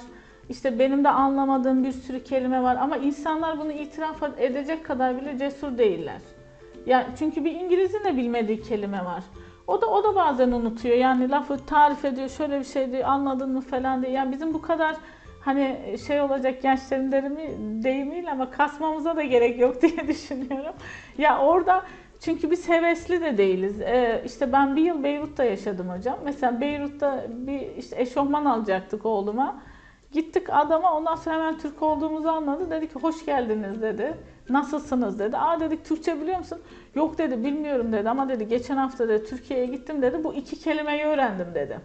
İşte benim de anlamadığım bir sürü kelime var ama insanlar bunu itiraf edecek kadar bile cesur değiller. Ya çünkü bir İngilizin de bilmediği kelime var. O da o da bazen unutuyor. Yani lafı tarif ediyor, şöyle bir şey diyor, anladın mı falan diye. Yani bizim bu kadar hani şey olacak gençlerin derimi deyimiyle ama kasmamıza da gerek yok diye düşünüyorum. Ya orada çünkü biz hevesli de değiliz. Ee, işte ben bir yıl Beyrut'ta yaşadım hocam. Mesela Beyrut'ta bir işte eşofman alacaktık oğluma. Gittik adama ondan sonra hemen Türk olduğumuzu anladı. Dedi ki hoş geldiniz dedi. Nasılsınız dedi. Aa dedik Türkçe biliyor musun? Yok dedi bilmiyorum dedi ama dedi geçen hafta dedi Türkiye'ye gittim dedi. Bu iki kelimeyi öğrendim dedi.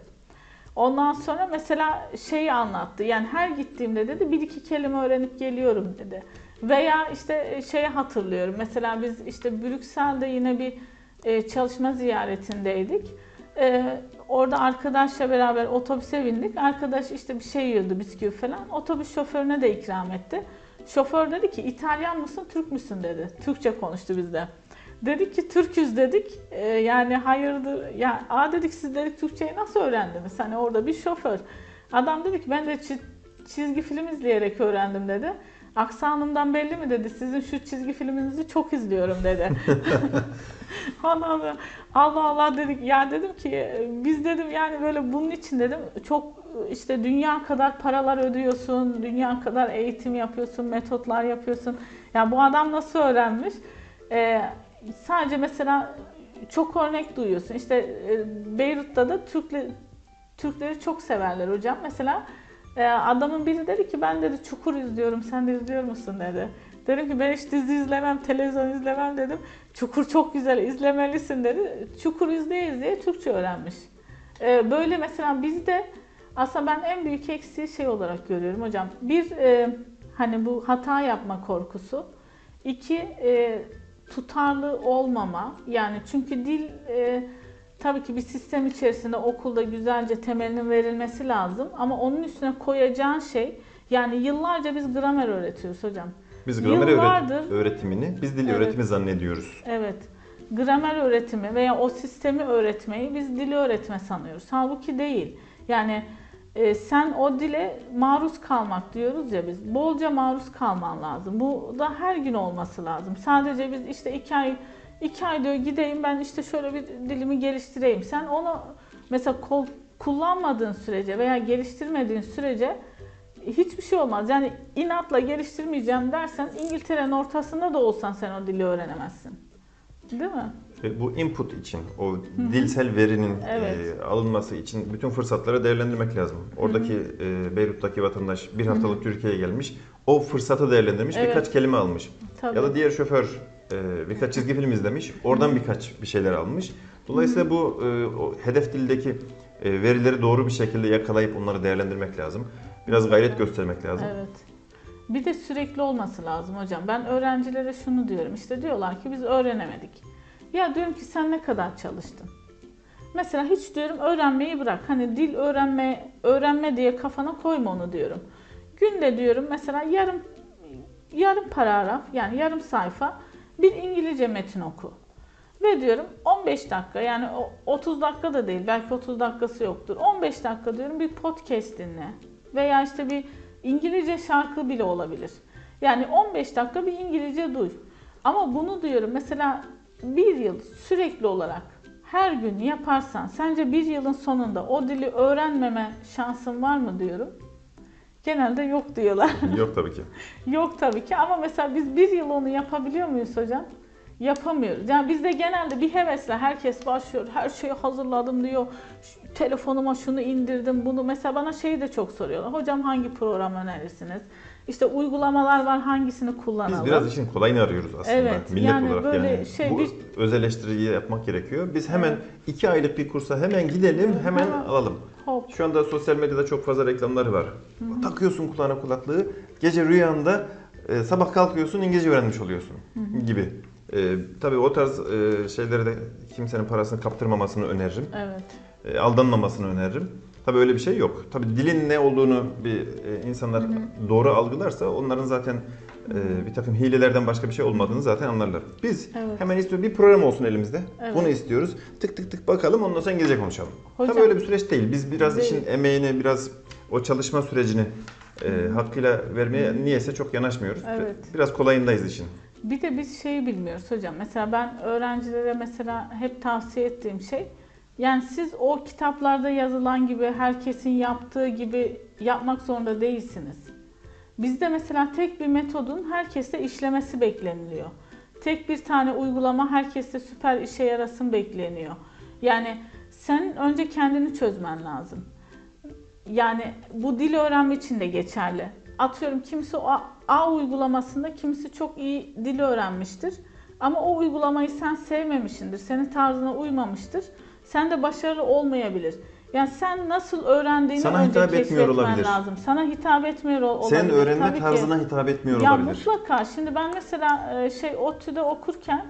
Ondan sonra mesela şeyi anlattı. Yani her gittiğimde dedi bir iki kelime öğrenip geliyorum dedi. Veya işte şeyi hatırlıyorum. Mesela biz işte Brüksel'de yine bir e, çalışma ziyaretindeydik. E, Orada arkadaşla beraber otobüse bindik. Arkadaş işte bir şey yiyordu bisküvi falan. Otobüs şoförüne de ikram etti. Şoför dedi ki İtalyan mısın Türk müsün dedi. Türkçe konuştu bizde. Dedik ki Türküz dedik. Yani hayırdır ya a dedik siz dedik Türkçeyi nasıl öğrendiniz? Hani orada bir şoför. Adam dedi ki ben de çi- çizgi film izleyerek öğrendim dedi. Aksanımdan belli mi dedi. Sizin şu çizgi filminizi çok izliyorum dedi. Ondan sonra Allah Allah dedik ya dedim ki biz dedim yani böyle bunun için dedim çok işte dünya kadar paralar ödüyorsun, dünya kadar eğitim yapıyorsun, metotlar yapıyorsun. Ya bu adam nasıl öğrenmiş? Ee, sadece mesela çok örnek duyuyorsun. İşte e, Beyrut'ta da Türkler, Türkleri çok severler hocam. Mesela e, adamın biri dedi ki ben dedi Çukur izliyorum, sen de izliyor musun dedi. Dedim ki ben hiç dizi izlemem, televizyon izlemem dedim. Çukur çok güzel, izlemelisin dedi. Çukur izleye izleye Türkçe öğrenmiş. Ee, böyle mesela bizde aslında ben en büyük eksiği şey olarak görüyorum hocam. Bir, e, hani bu hata yapma korkusu. İki, e, tutarlı olmama. Yani çünkü dil e, tabii ki bir sistem içerisinde okulda güzelce temelinin verilmesi lazım. Ama onun üstüne koyacağın şey, yani yıllarca biz gramer öğretiyoruz hocam. Biz gramer Yıllardır- öğretimini, biz dil Evet. öğretimi zannediyoruz. Evet. Gramer öğretimi veya o sistemi öğretmeyi biz dili öğretme sanıyoruz. Halbuki değil. Yani e, sen o dile maruz kalmak diyoruz ya biz. Bolca maruz kalman lazım. Bu da her gün olması lazım. Sadece biz işte iki ay iki ay diyor gideyim ben işte şöyle bir dilimi geliştireyim. Sen onu mesela kol, kullanmadığın sürece veya geliştirmediğin sürece hiçbir şey olmaz. Yani inatla geliştirmeyeceğim dersen İngiltere'nin ortasında da olsan sen o dili öğrenemezsin. Değil mi? Bu input için, o dilsel verinin Evet. e, alınması için bütün fırsatları değerlendirmek lazım. Oradaki e, Beyrut'taki vatandaş bir haftalık Türkiye'ye gelmiş, o fırsatı değerlendirmiş, Evet. birkaç kelime almış. Tabii. Ya da diğer şoför e, birkaç çizgi film izlemiş, oradan birkaç bir şeyler almış. Dolayısıyla bu e, o hedef dildeki e, verileri doğru bir şekilde yakalayıp onları değerlendirmek lazım. Biraz gayret göstermek lazım. Evet. Bir de sürekli olması lazım hocam. Ben öğrencilere şunu diyorum. İşte diyorlar ki biz öğrenemedik. Ya diyorum ki sen ne kadar çalıştın? Mesela hiç diyorum öğrenmeyi bırak. Hani dil öğrenme öğrenme diye kafana koyma onu diyorum. Günde diyorum mesela yarım yarım paragraf yani yarım sayfa bir İngilizce metin oku. Ve diyorum 15 dakika yani o 30 dakika da değil belki 30 dakikası yoktur. 15 dakika diyorum bir podcast dinle. Veya işte bir İngilizce şarkı bile olabilir. Yani 15 dakika bir İngilizce duy. Ama bunu diyorum mesela bir yıl sürekli olarak her gün yaparsan sence bir yılın sonunda o dili öğrenmeme şansın var mı diyorum. Genelde yok diyorlar. Yok tabii ki. Yok tabii ki ama mesela biz bir yıl onu yapabiliyor muyuz hocam? Yapamıyoruz. Yani bizde genelde bir hevesle herkes başlıyor. Her şeyi hazırladım diyor. Şu- telefonuma şunu indirdim bunu. Mesela bana şeyi de çok soruyorlar. Hocam hangi program önerirsiniz? İşte uygulamalar var hangisini kullanalım? Biz biraz işin kolayını arıyoruz aslında Evet, millet yani olarak. böyle yani şey bu bir- öz eleştiriyi yapmak gerekiyor. Biz hemen iki aylık bir kursa hemen gidelim, hemen Hemen. alalım. Hop. Şu anda sosyal medyada çok fazla reklamları var. Takıyorsun kulağına kulaklığı, gece rüyanda e, sabah kalkıyorsun İngilizce öğrenmiş oluyorsun gibi. E, tabii o tarz e, şeylere de kimsenin parasını kaptırmamasını öneririm. Evet. E, aldanmamasını öneririm. Tabii öyle bir şey yok. Tabii dilin ne olduğunu bir e, insanlar doğru algılarsa onların zaten e, bir takım hilelerden başka bir şey olmadığını zaten anlarlar. Biz Evet. hemen istiyoruz bir program olsun elimizde. Evet. Bunu istiyoruz. Tık tık tık bakalım ondan sonra İngilizce konuşalım. Hocam- Tabii öyle bir süreç değil. Biz biraz Değil. işin emeğini, biraz o çalışma sürecini e, hakkıyla vermeye niyeyse çok yanaşmıyoruz. Evet. Biraz kolayındayız işin. Bir de biz şeyi bilmiyoruz hocam. Mesela ben öğrencilere mesela hep tavsiye ettiğim şey yani siz o kitaplarda yazılan gibi herkesin yaptığı gibi yapmak zorunda değilsiniz. Bizde mesela tek bir metodun herkeste işlemesi bekleniliyor. Tek bir tane uygulama herkeste süper işe yarasın bekleniyor. Yani sen önce kendini çözmen lazım. Yani bu dil öğrenme için de geçerli. Atıyorum kimisi o A uygulamasında kimisi çok iyi dil öğrenmiştir. Ama o uygulamayı sen sevmemişsindir. Senin tarzına uymamıştır. Sen de başarılı olmayabilir. Yani sen nasıl öğrendiğini Sana önce hitap etmiyor olabilir. lazım. Sana hitap etmiyor ol- olabilir. Senin öğrenme Tabii ki. tarzına hitap etmiyor Ya olabilir. mutlaka. Şimdi ben mesela e, şey ODTÜ'de okurken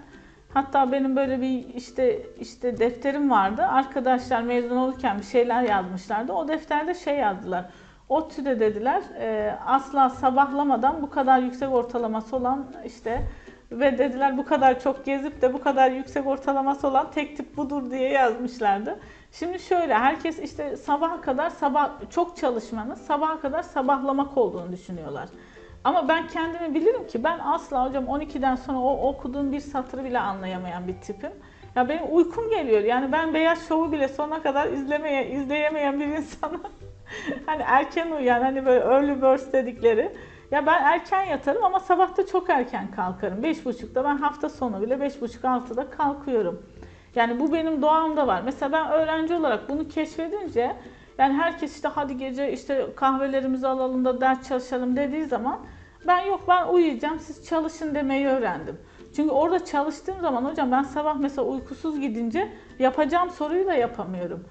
Hatta benim böyle bir işte işte defterim vardı. Arkadaşlar mezun olurken bir şeyler yazmışlardı. O defterde şey yazdılar. ODTÜ'de dediler e, asla sabahlamadan bu kadar yüksek ortalaması olan işte ve dediler bu kadar çok gezip de bu kadar yüksek ortalaması olan tek tip budur diye yazmışlardı. Şimdi şöyle herkes işte sabaha kadar sabah çok çalışmanın sabaha kadar sabahlamak olduğunu düşünüyorlar. Ama ben kendimi bilirim ki ben asla hocam 12'den sonra o okuduğum bir satırı bile anlayamayan bir tipim. Ya benim uykum geliyor. Yani ben Beyaz Şov'u bile sona kadar izlemeye, izleyemeyen bir insanım. hani erken uyuyan, hani böyle early bird dedikleri. Ya ben erken yatarım ama sabah da çok erken kalkarım. 5.30'da ben hafta sonu bile 5.30-6'da kalkıyorum. Yani bu benim doğamda var. Mesela ben öğrenci olarak bunu keşfedince yani herkes işte hadi gece işte kahvelerimizi alalım da ders çalışalım dediği zaman ben yok ben uyuyacağım siz çalışın demeyi öğrendim. Çünkü orada çalıştığım zaman hocam ben sabah mesela uykusuz gidince yapacağım soruyu da yapamıyorum.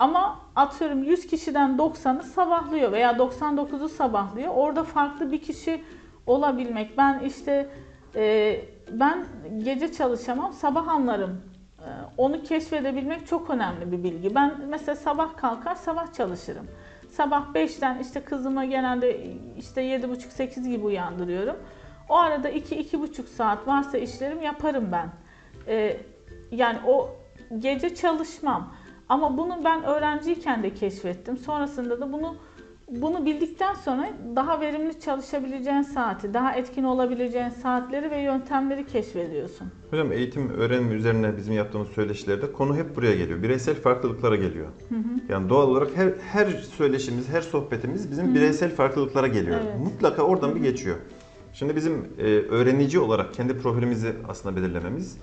Ama atıyorum 100 kişiden 90'ı sabahlıyor veya 99'u sabahlıyor. Orada farklı bir kişi olabilmek. Ben işte e, ben gece çalışamam, sabah anlarım. E, onu keşfedebilmek çok önemli bir bilgi. Ben mesela sabah kalkar, sabah çalışırım. Sabah 5'ten işte kızıma genelde işte 7.30-8 gibi uyandırıyorum. O arada 2-2.5 saat varsa işlerim yaparım ben. E, yani o gece çalışmam. Ama bunu ben öğrenciyken de keşfettim. Sonrasında da bunu bunu bildikten sonra daha verimli çalışabileceğin saati, daha etkin olabileceğin saatleri ve yöntemleri keşfediyorsun. Hocam eğitim öğrenim üzerine bizim yaptığımız söyleşilerde konu hep buraya geliyor. Bireysel farklılıklara geliyor. Yani doğal olarak her her söyleşimiz, her sohbetimiz bizim bireysel farklılıklara geliyor. Evet. Mutlaka oradan bir geçiyor. Şimdi bizim e, öğrenici olarak kendi profilimizi aslında belirlememiz,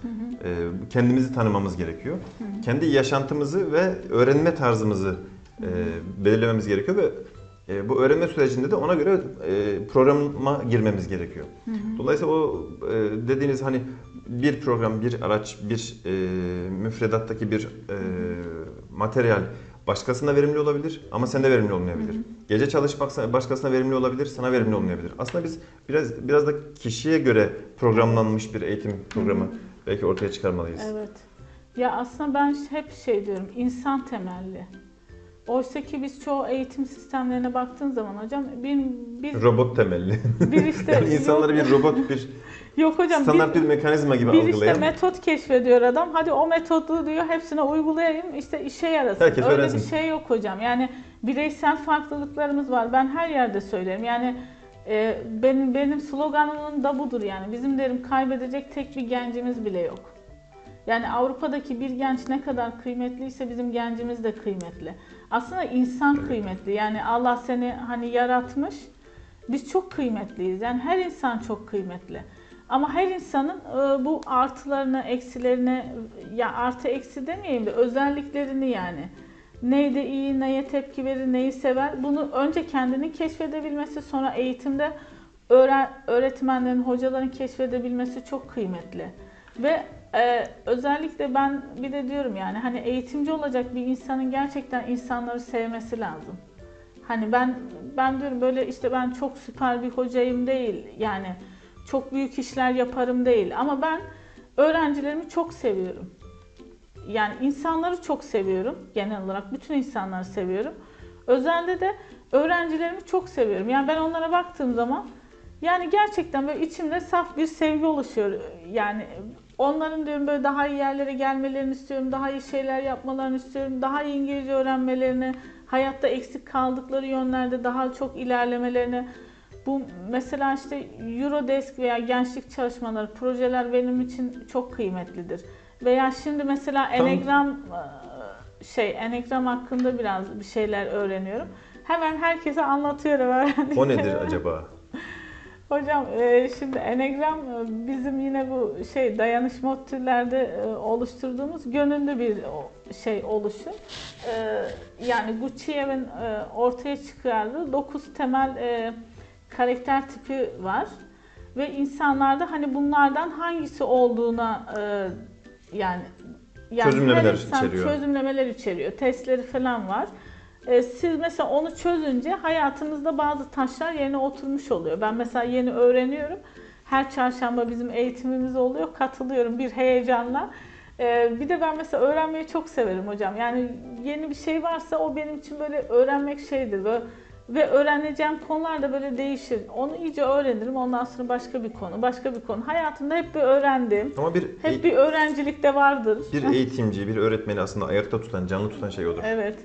e, kendimizi tanımamız gerekiyor. Kendi yaşantımızı ve öğrenme tarzımızı e, belirlememiz gerekiyor ve e, bu öğrenme sürecinde de ona göre e, programa girmemiz gerekiyor. Dolayısıyla o e, dediğiniz hani bir program, bir araç, bir e, müfredattaki bir e, materyal başkasına verimli olabilir ama sende verimli olmayabilir. Gece çalışmak başkasına verimli olabilir, sana verimli olmayabilir. Aslında biz biraz biraz da kişiye göre programlanmış bir eğitim programı belki ortaya çıkarmalıyız. Evet. Ya aslında ben hep şey diyorum, insan temelli. Oysa ki biz çoğu eğitim sistemlerine baktığın zaman hocam bir, bir, Robot temelli. bir işte yani insanları yok, bir robot, bir yok hocam standart bir, bir mekanizma gibi bir işte algılayan. metot keşfediyor adam. Hadi o metodu diyor hepsine uygulayayım işte işe yarasın. Herkes Öyle öğrensin. bir şey yok hocam. Yani bireysel farklılıklarımız var. Ben her yerde söylerim. Yani e, benim benim sloganım da budur yani. Bizim derim kaybedecek tek bir gencimiz bile yok. Yani Avrupa'daki bir genç ne kadar kıymetliyse bizim gencimiz de kıymetli. Aslında insan kıymetli. Yani Allah seni hani yaratmış. Biz çok kıymetliyiz. Yani her insan çok kıymetli. Ama her insanın e, bu artılarını, eksilerini ya artı eksi demeyeyim de özelliklerini yani neyde iyi, neye tepki verir, neyi sever bunu önce kendinin keşfedebilmesi sonra eğitimde öğren, öğretmenlerin, hocaların keşfedebilmesi çok kıymetli. Ve e, özellikle ben bir de diyorum yani hani eğitimci olacak bir insanın gerçekten insanları sevmesi lazım. Hani ben ben diyorum böyle işte ben çok süper bir hocayım değil yani çok büyük işler yaparım değil ama ben öğrencilerimi çok seviyorum. Yani insanları çok seviyorum genel olarak bütün insanları seviyorum. Özelde de öğrencilerimi çok seviyorum. Yani ben onlara baktığım zaman yani gerçekten böyle içimde saf bir sevgi oluşuyor. Yani onların diyorum böyle daha iyi yerlere gelmelerini istiyorum, daha iyi şeyler yapmalarını istiyorum, daha iyi İngilizce öğrenmelerini, hayatta eksik kaldıkları yönlerde daha çok ilerlemelerini. Bu mesela işte Eurodesk veya gençlik çalışmaları, projeler benim için çok kıymetlidir. Veya şimdi mesela Enegram e, şey Enegram hakkında biraz bir şeyler öğreniyorum. Hemen herkese anlatıyorum öğrendiğim. O nedir acaba? Hocam e, şimdi Enegram e, bizim yine bu şey dayanışma türlerde e, oluşturduğumuz gönüllü bir şey oluşum. Yani Gucciev'in e, ortaya çıkardığı 9 temel karakter tipi var. Ve insanlarda hani bunlardan hangisi olduğuna e, yani yani Çözümlemeler insan içeriyor. çözümlemeler içeriyor. Testleri falan var. E, Siz mesela onu çözünce hayatınızda bazı taşlar yerine oturmuş oluyor. Ben mesela yeni öğreniyorum. Her çarşamba bizim eğitimimiz oluyor. Katılıyorum bir heyecanla. Ee, bir de ben mesela öğrenmeyi çok severim hocam. Yani yeni bir şey varsa o benim için böyle öğrenmek şeydir. Böyle ve öğreneceğim konular da böyle değişir. Onu iyice öğrenirim. Ondan sonra başka bir konu, başka bir konu. Hayatımda hep bir öğrendim. Ama bir Hep bir öğrencilik de vardır. bir eğitimci, bir öğretmeni aslında ayakta tutan, canlı tutan şey odur. Evet.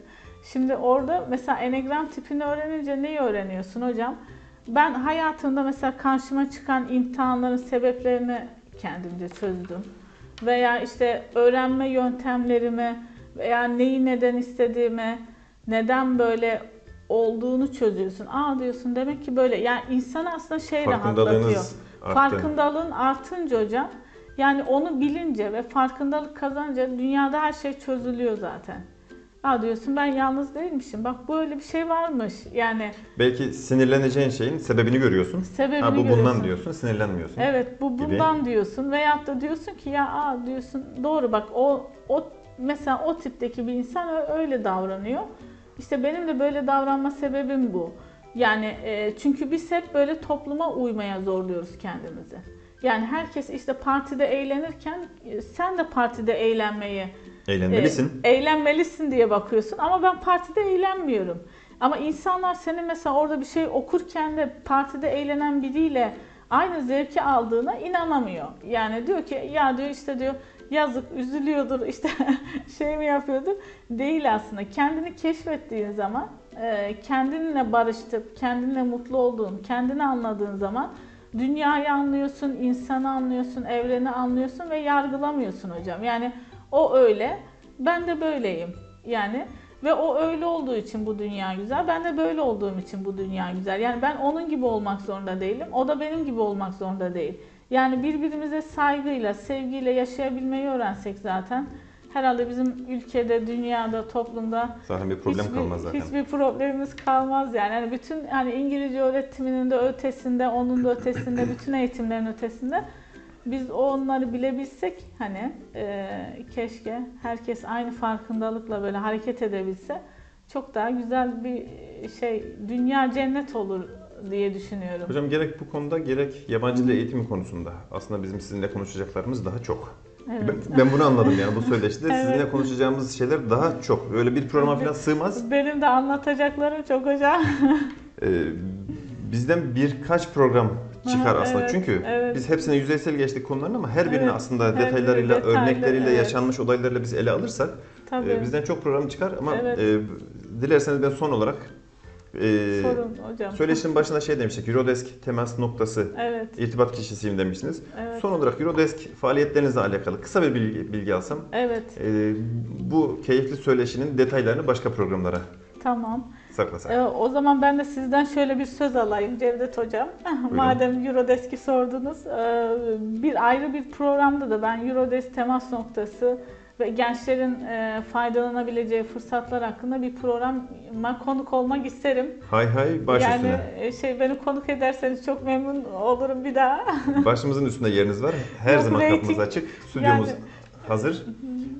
Şimdi orada mesela enegram tipini öğrenince neyi öğreniyorsun hocam? Ben hayatımda mesela karşıma çıkan imtihanların sebeplerini kendimce çözdüm. Veya işte öğrenme yöntemlerimi veya neyi neden istediğimi, neden böyle olduğunu çözüyorsun. Aa diyorsun demek ki böyle. Yani insan aslında şey rahatlatıyor. Farkındalığınız arttı. Farkındalığın artınca hocam yani onu bilince ve farkındalık kazanınca dünyada her şey çözülüyor zaten. Aa diyorsun ben yalnız değilmişim. Bak böyle bir şey varmış. Yani Belki sinirleneceğin şeyin sebebini görüyorsun. sebebini Ha bu bundan görüyorsun. diyorsun, sinirlenmiyorsun. Evet bu gibi. bundan diyorsun veyahut da diyorsun ki ya aa diyorsun doğru bak o o mesela o tipteki bir insan öyle davranıyor. İşte benim de böyle davranma sebebim bu. Yani e, çünkü biz hep böyle topluma uymaya zorluyoruz kendimizi. Yani herkes işte partide eğlenirken e, sen de partide eğlenmeyi Eğlenmelisin. e, eğlenmelisin diye bakıyorsun ama ben partide eğlenmiyorum. Ama insanlar senin mesela orada bir şey okurken de partide eğlenen biriyle aynı zevki aldığına inanamıyor. Yani diyor ki ya diyor işte diyor yazık üzülüyordur işte şey mi yapıyordur. Değil aslında. Kendini keşfettiğin zaman e, kendinle barıştıp kendinle mutlu olduğun, kendini anladığın zaman dünyayı anlıyorsun, insanı anlıyorsun, evreni anlıyorsun ve yargılamıyorsun hocam. Yani o öyle, ben de böyleyim. Yani ve o öyle olduğu için bu dünya güzel, ben de böyle olduğum için bu dünya güzel. Yani ben onun gibi olmak zorunda değilim, o da benim gibi olmak zorunda değil. Yani birbirimize saygıyla, sevgiyle yaşayabilmeyi öğrensek zaten herhalde bizim ülkede, dünyada, toplumda Zaten bir problem hiçbir, kalmaz zaten. Hiçbir problemimiz kalmaz yani. yani bütün hani İngilizce öğretiminin de ötesinde, onun da ötesinde, bütün eğitimlerin ötesinde biz onları bilebilsek hani e, keşke herkes aynı farkındalıkla böyle hareket edebilse çok daha güzel bir şey dünya cennet olur diye düşünüyorum. Hocam gerek bu konuda gerek yabancı dil eğitimi konusunda aslında bizim sizinle konuşacaklarımız daha çok. Evet. Ben, ben bunu anladım yani bu söyleşide Evet. sizinle konuşacağımız şeyler daha çok. Öyle bir programa falan sığmaz. Benim de anlatacaklarım çok hocam. Ee, bizden birkaç program çıkar Aha, aslında. evet, Çünkü evet. biz hepsine yüzeysel geçtik konuların ama her birini Evet, aslında detaylarıyla, detaylı, örnekleriyle, evet. yaşanmış olaylarla biz ele alırsak Tabii. e, bizden çok program çıkar ama Evet. e, dilerseniz ben son olarak e, Sorun hocam. söyleşinin başında şey demiştik. Eurodesk temas noktası Evet. irtibat kişisiyim demiştiniz. Evet. Son olarak Eurodesk faaliyetlerinizle alakalı kısa bir bilgi, bilgi alsam. Evet. e, bu keyifli söyleşinin detaylarını başka programlara Tamam. saklasak. Ee, o zaman ben de sizden şöyle bir söz alayım Cevdet Hocam. Madem Eurodesk'i sordunuz. e, bir ayrı bir programda da ben Eurodesk temas noktası ve gençlerin e, faydalanabileceği fırsatlar hakkında bir programa konuk olmak isterim. Hay hay baş yani üstüne. e, şey beni konuk ederseniz çok memnun olurum bir daha. Başımızın üstünde yeriniz var. Her Yok, zaman rating- kapımız açık. Stüdyomuz Yani- hazır.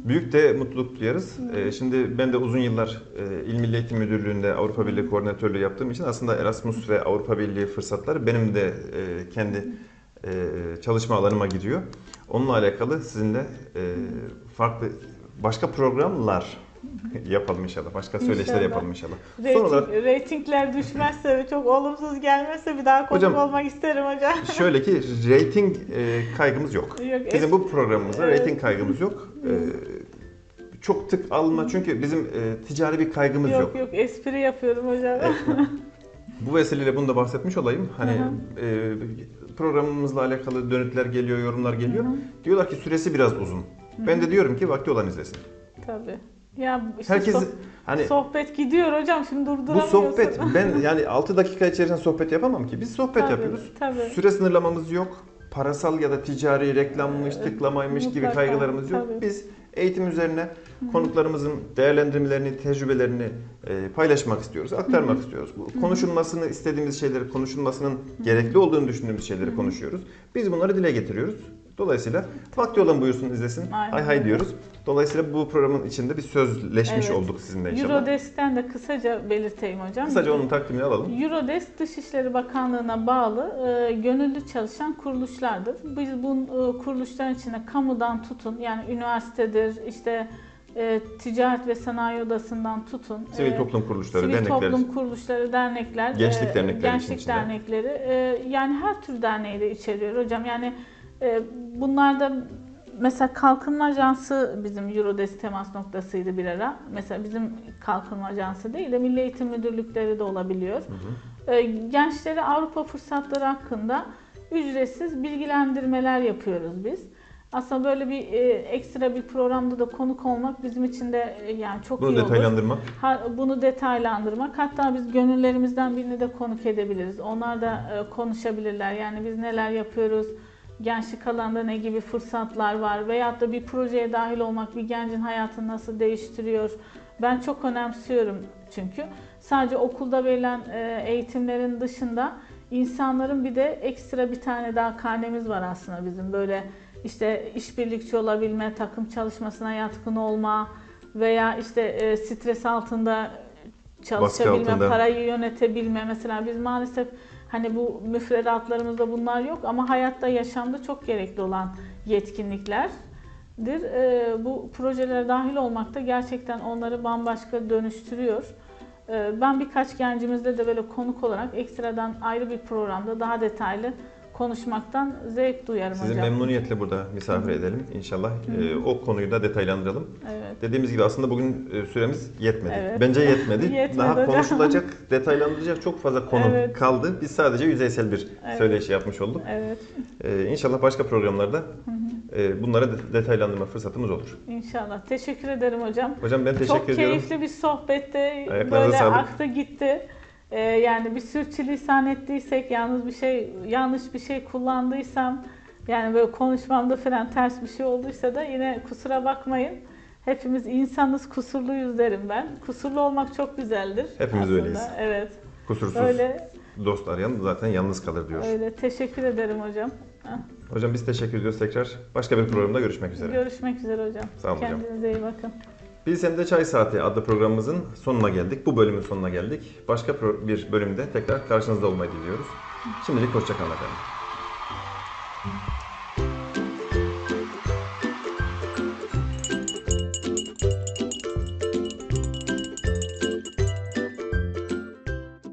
Büyük de mutluluk duyarız. Ee, şimdi ben de uzun yıllar e, İl Milli Eğitim Müdürlüğü'nde Avrupa Birliği koordinatörlüğü yaptığım için aslında Erasmus ve Avrupa Birliği fırsatları benim de e, kendi çalışma alanıma gidiyor. Onunla alakalı sizinle e, farklı başka programlar yapalım inşallah. Başka söyleşiler İnşallah. yapalım inşallah. Son Rating, olarak Ratingler düşmezse ve çok olumsuz gelmezse bir daha konuk Hocam- olmak isterim hocam. şöyle ki rating e, kaygımız yok. Yok, Bizim bu programımızda Evet. rating kaygımız yok. Ee, çok tık alma çünkü bizim e, ticari bir kaygımız yok. Yok yok espri yapıyorum hocam. Bu vesileyle bunu da bahsetmiş olayım. Hani Hı e, programımızla alakalı dönütler geliyor, yorumlar geliyor. Hı hı. Diyorlar ki süresi biraz uzun. Ben de diyorum ki vakti olan izlesin. Tabii. Ya işte Herkes soh- hani sohbet gidiyor hocam şimdi bu durduramıyorsun. sohbet ben yani 6 dakika içerisinde sohbet yapamam ki. Biz sohbet Tabii, yapıyoruz. tabii. Süre sınırlamamız yok. Parasal ya da ticari reklammış, tıklamaymış gibi mutlaka, kaygılarımız yok. tabii. Biz eğitim üzerine konuklarımızın değerlendirmelerini, tecrübelerini e, paylaşmak istiyoruz, aktarmak istiyoruz. Bu Konuşulmasını istediğimiz şeyleri, konuşulmasının gerekli olduğunu düşündüğümüz şeyleri konuşuyoruz. Biz bunları dile getiriyoruz. Dolayısıyla vakti olan buyursun izlesin. Aynen Hay hay diyoruz. Dolayısıyla bu programın içinde bir sözleşmiş Evet. olduk sizinle inşallah. Eurodesk'ten de kısaca belirteyim hocam. Kısaca onun takdimini alalım. Eurodesk Dışişleri Bakanlığı'na bağlı e, gönüllü çalışan kuruluşlardır. Biz bu e, kuruluşların içinde kamudan tutun yani üniversitedir, işte e, ticaret ve sanayi odasından tutun. Sivil e, toplum kuruluşları, sivil dernekler. toplum kuruluşları, dernekler, Gençlik e, dernekleri için gençlik içinde. dernekleri, e, yani her tür derneği de içeriyor hocam. Yani e, bunlarda mesela Kalkınma Ajansı bizim Eurodesk temas noktasıydı bir ara. Mesela bizim Kalkınma Ajansı değil de Milli Eğitim Müdürlükleri de olabiliyor. Hı hı. E, gençlere Avrupa fırsatları hakkında ücretsiz bilgilendirmeler yapıyoruz biz. Aslında böyle bir e, ekstra bir programda da konuk olmak bizim için de e, yani çok Bunu iyi olur. detaylandırmak. Ha- bunu detaylandırmak. Hatta biz gönüllerimizden birini de konuk edebiliriz. Onlar da e, konuşabilirler. Yani biz neler yapıyoruz, gençlik alanında ne gibi fırsatlar var veyahut da bir projeye dahil olmak bir gencin hayatını nasıl değiştiriyor. Ben çok önemsiyorum çünkü. Sadece okulda verilen e, eğitimlerin dışında insanların bir de ekstra bir tane daha karnemiz var aslında bizim. Böyle işte işbirlikçi olabilme, takım çalışmasına yatkın olma veya işte e, stres altında çalışabilme, altında. parayı yönetebilme. Mesela biz maalesef hani bu müfredatlarımızda bunlar yok ama hayatta, yaşamda çok gerekli olan yetkinliklerdir. E, bu projelere dahil olmak da gerçekten onları bambaşka dönüştürüyor. E, ben birkaç gencimizde de böyle konuk olarak ekstradan ayrı bir programda daha detaylı konuşmaktan zevk duyarım Sizi hocam. memnuniyetle burada misafir edelim. İnşallah e, o konuyu da detaylandıralım. Evet. Dediğimiz gibi aslında bugün e, süremiz yetmedi. Evet. Bence yetmedi. Yetmedi Daha hocam. konuşulacak, detaylandıracak çok fazla konu Evet. kaldı. Biz sadece yüzeysel bir Evet. söyleşi yapmış olduk. Evet. E, inşallah başka programlarda e, bunlara de- detaylandırma fırsatımız olur. İnşallah. Teşekkür ederim hocam. Hocam ben teşekkür Çok ediyorum. keyifli bir sohbette böyle sağlık. aktı gitti. Ee, yani bir sürçülisan ettiysek, yalnız bir şey, yanlış bir şey kullandıysam, yani böyle konuşmamda falan ters bir şey olduysa da yine kusura bakmayın. Hepimiz insanız, kusurluyuz derim ben. Kusurlu olmak çok güzeldir. Hepimiz aslında. öyleyiz. Evet. Kusursuz Öyle, dost arayan zaten yalnız kalır diyor. öyle. Teşekkür ederim hocam. Hocam biz teşekkür ediyoruz tekrar. Başka bir programda görüşmek üzere. Görüşmek üzere hocam. Sağ olun hocam. Kendinize iyi bakın. Bilsen'de Çay Saati adlı programımızın sonuna geldik. Bu bölümün sonuna geldik. Başka bir bölümde tekrar karşınızda olmayı diliyoruz. Şimdilik hoşçakalın efendim.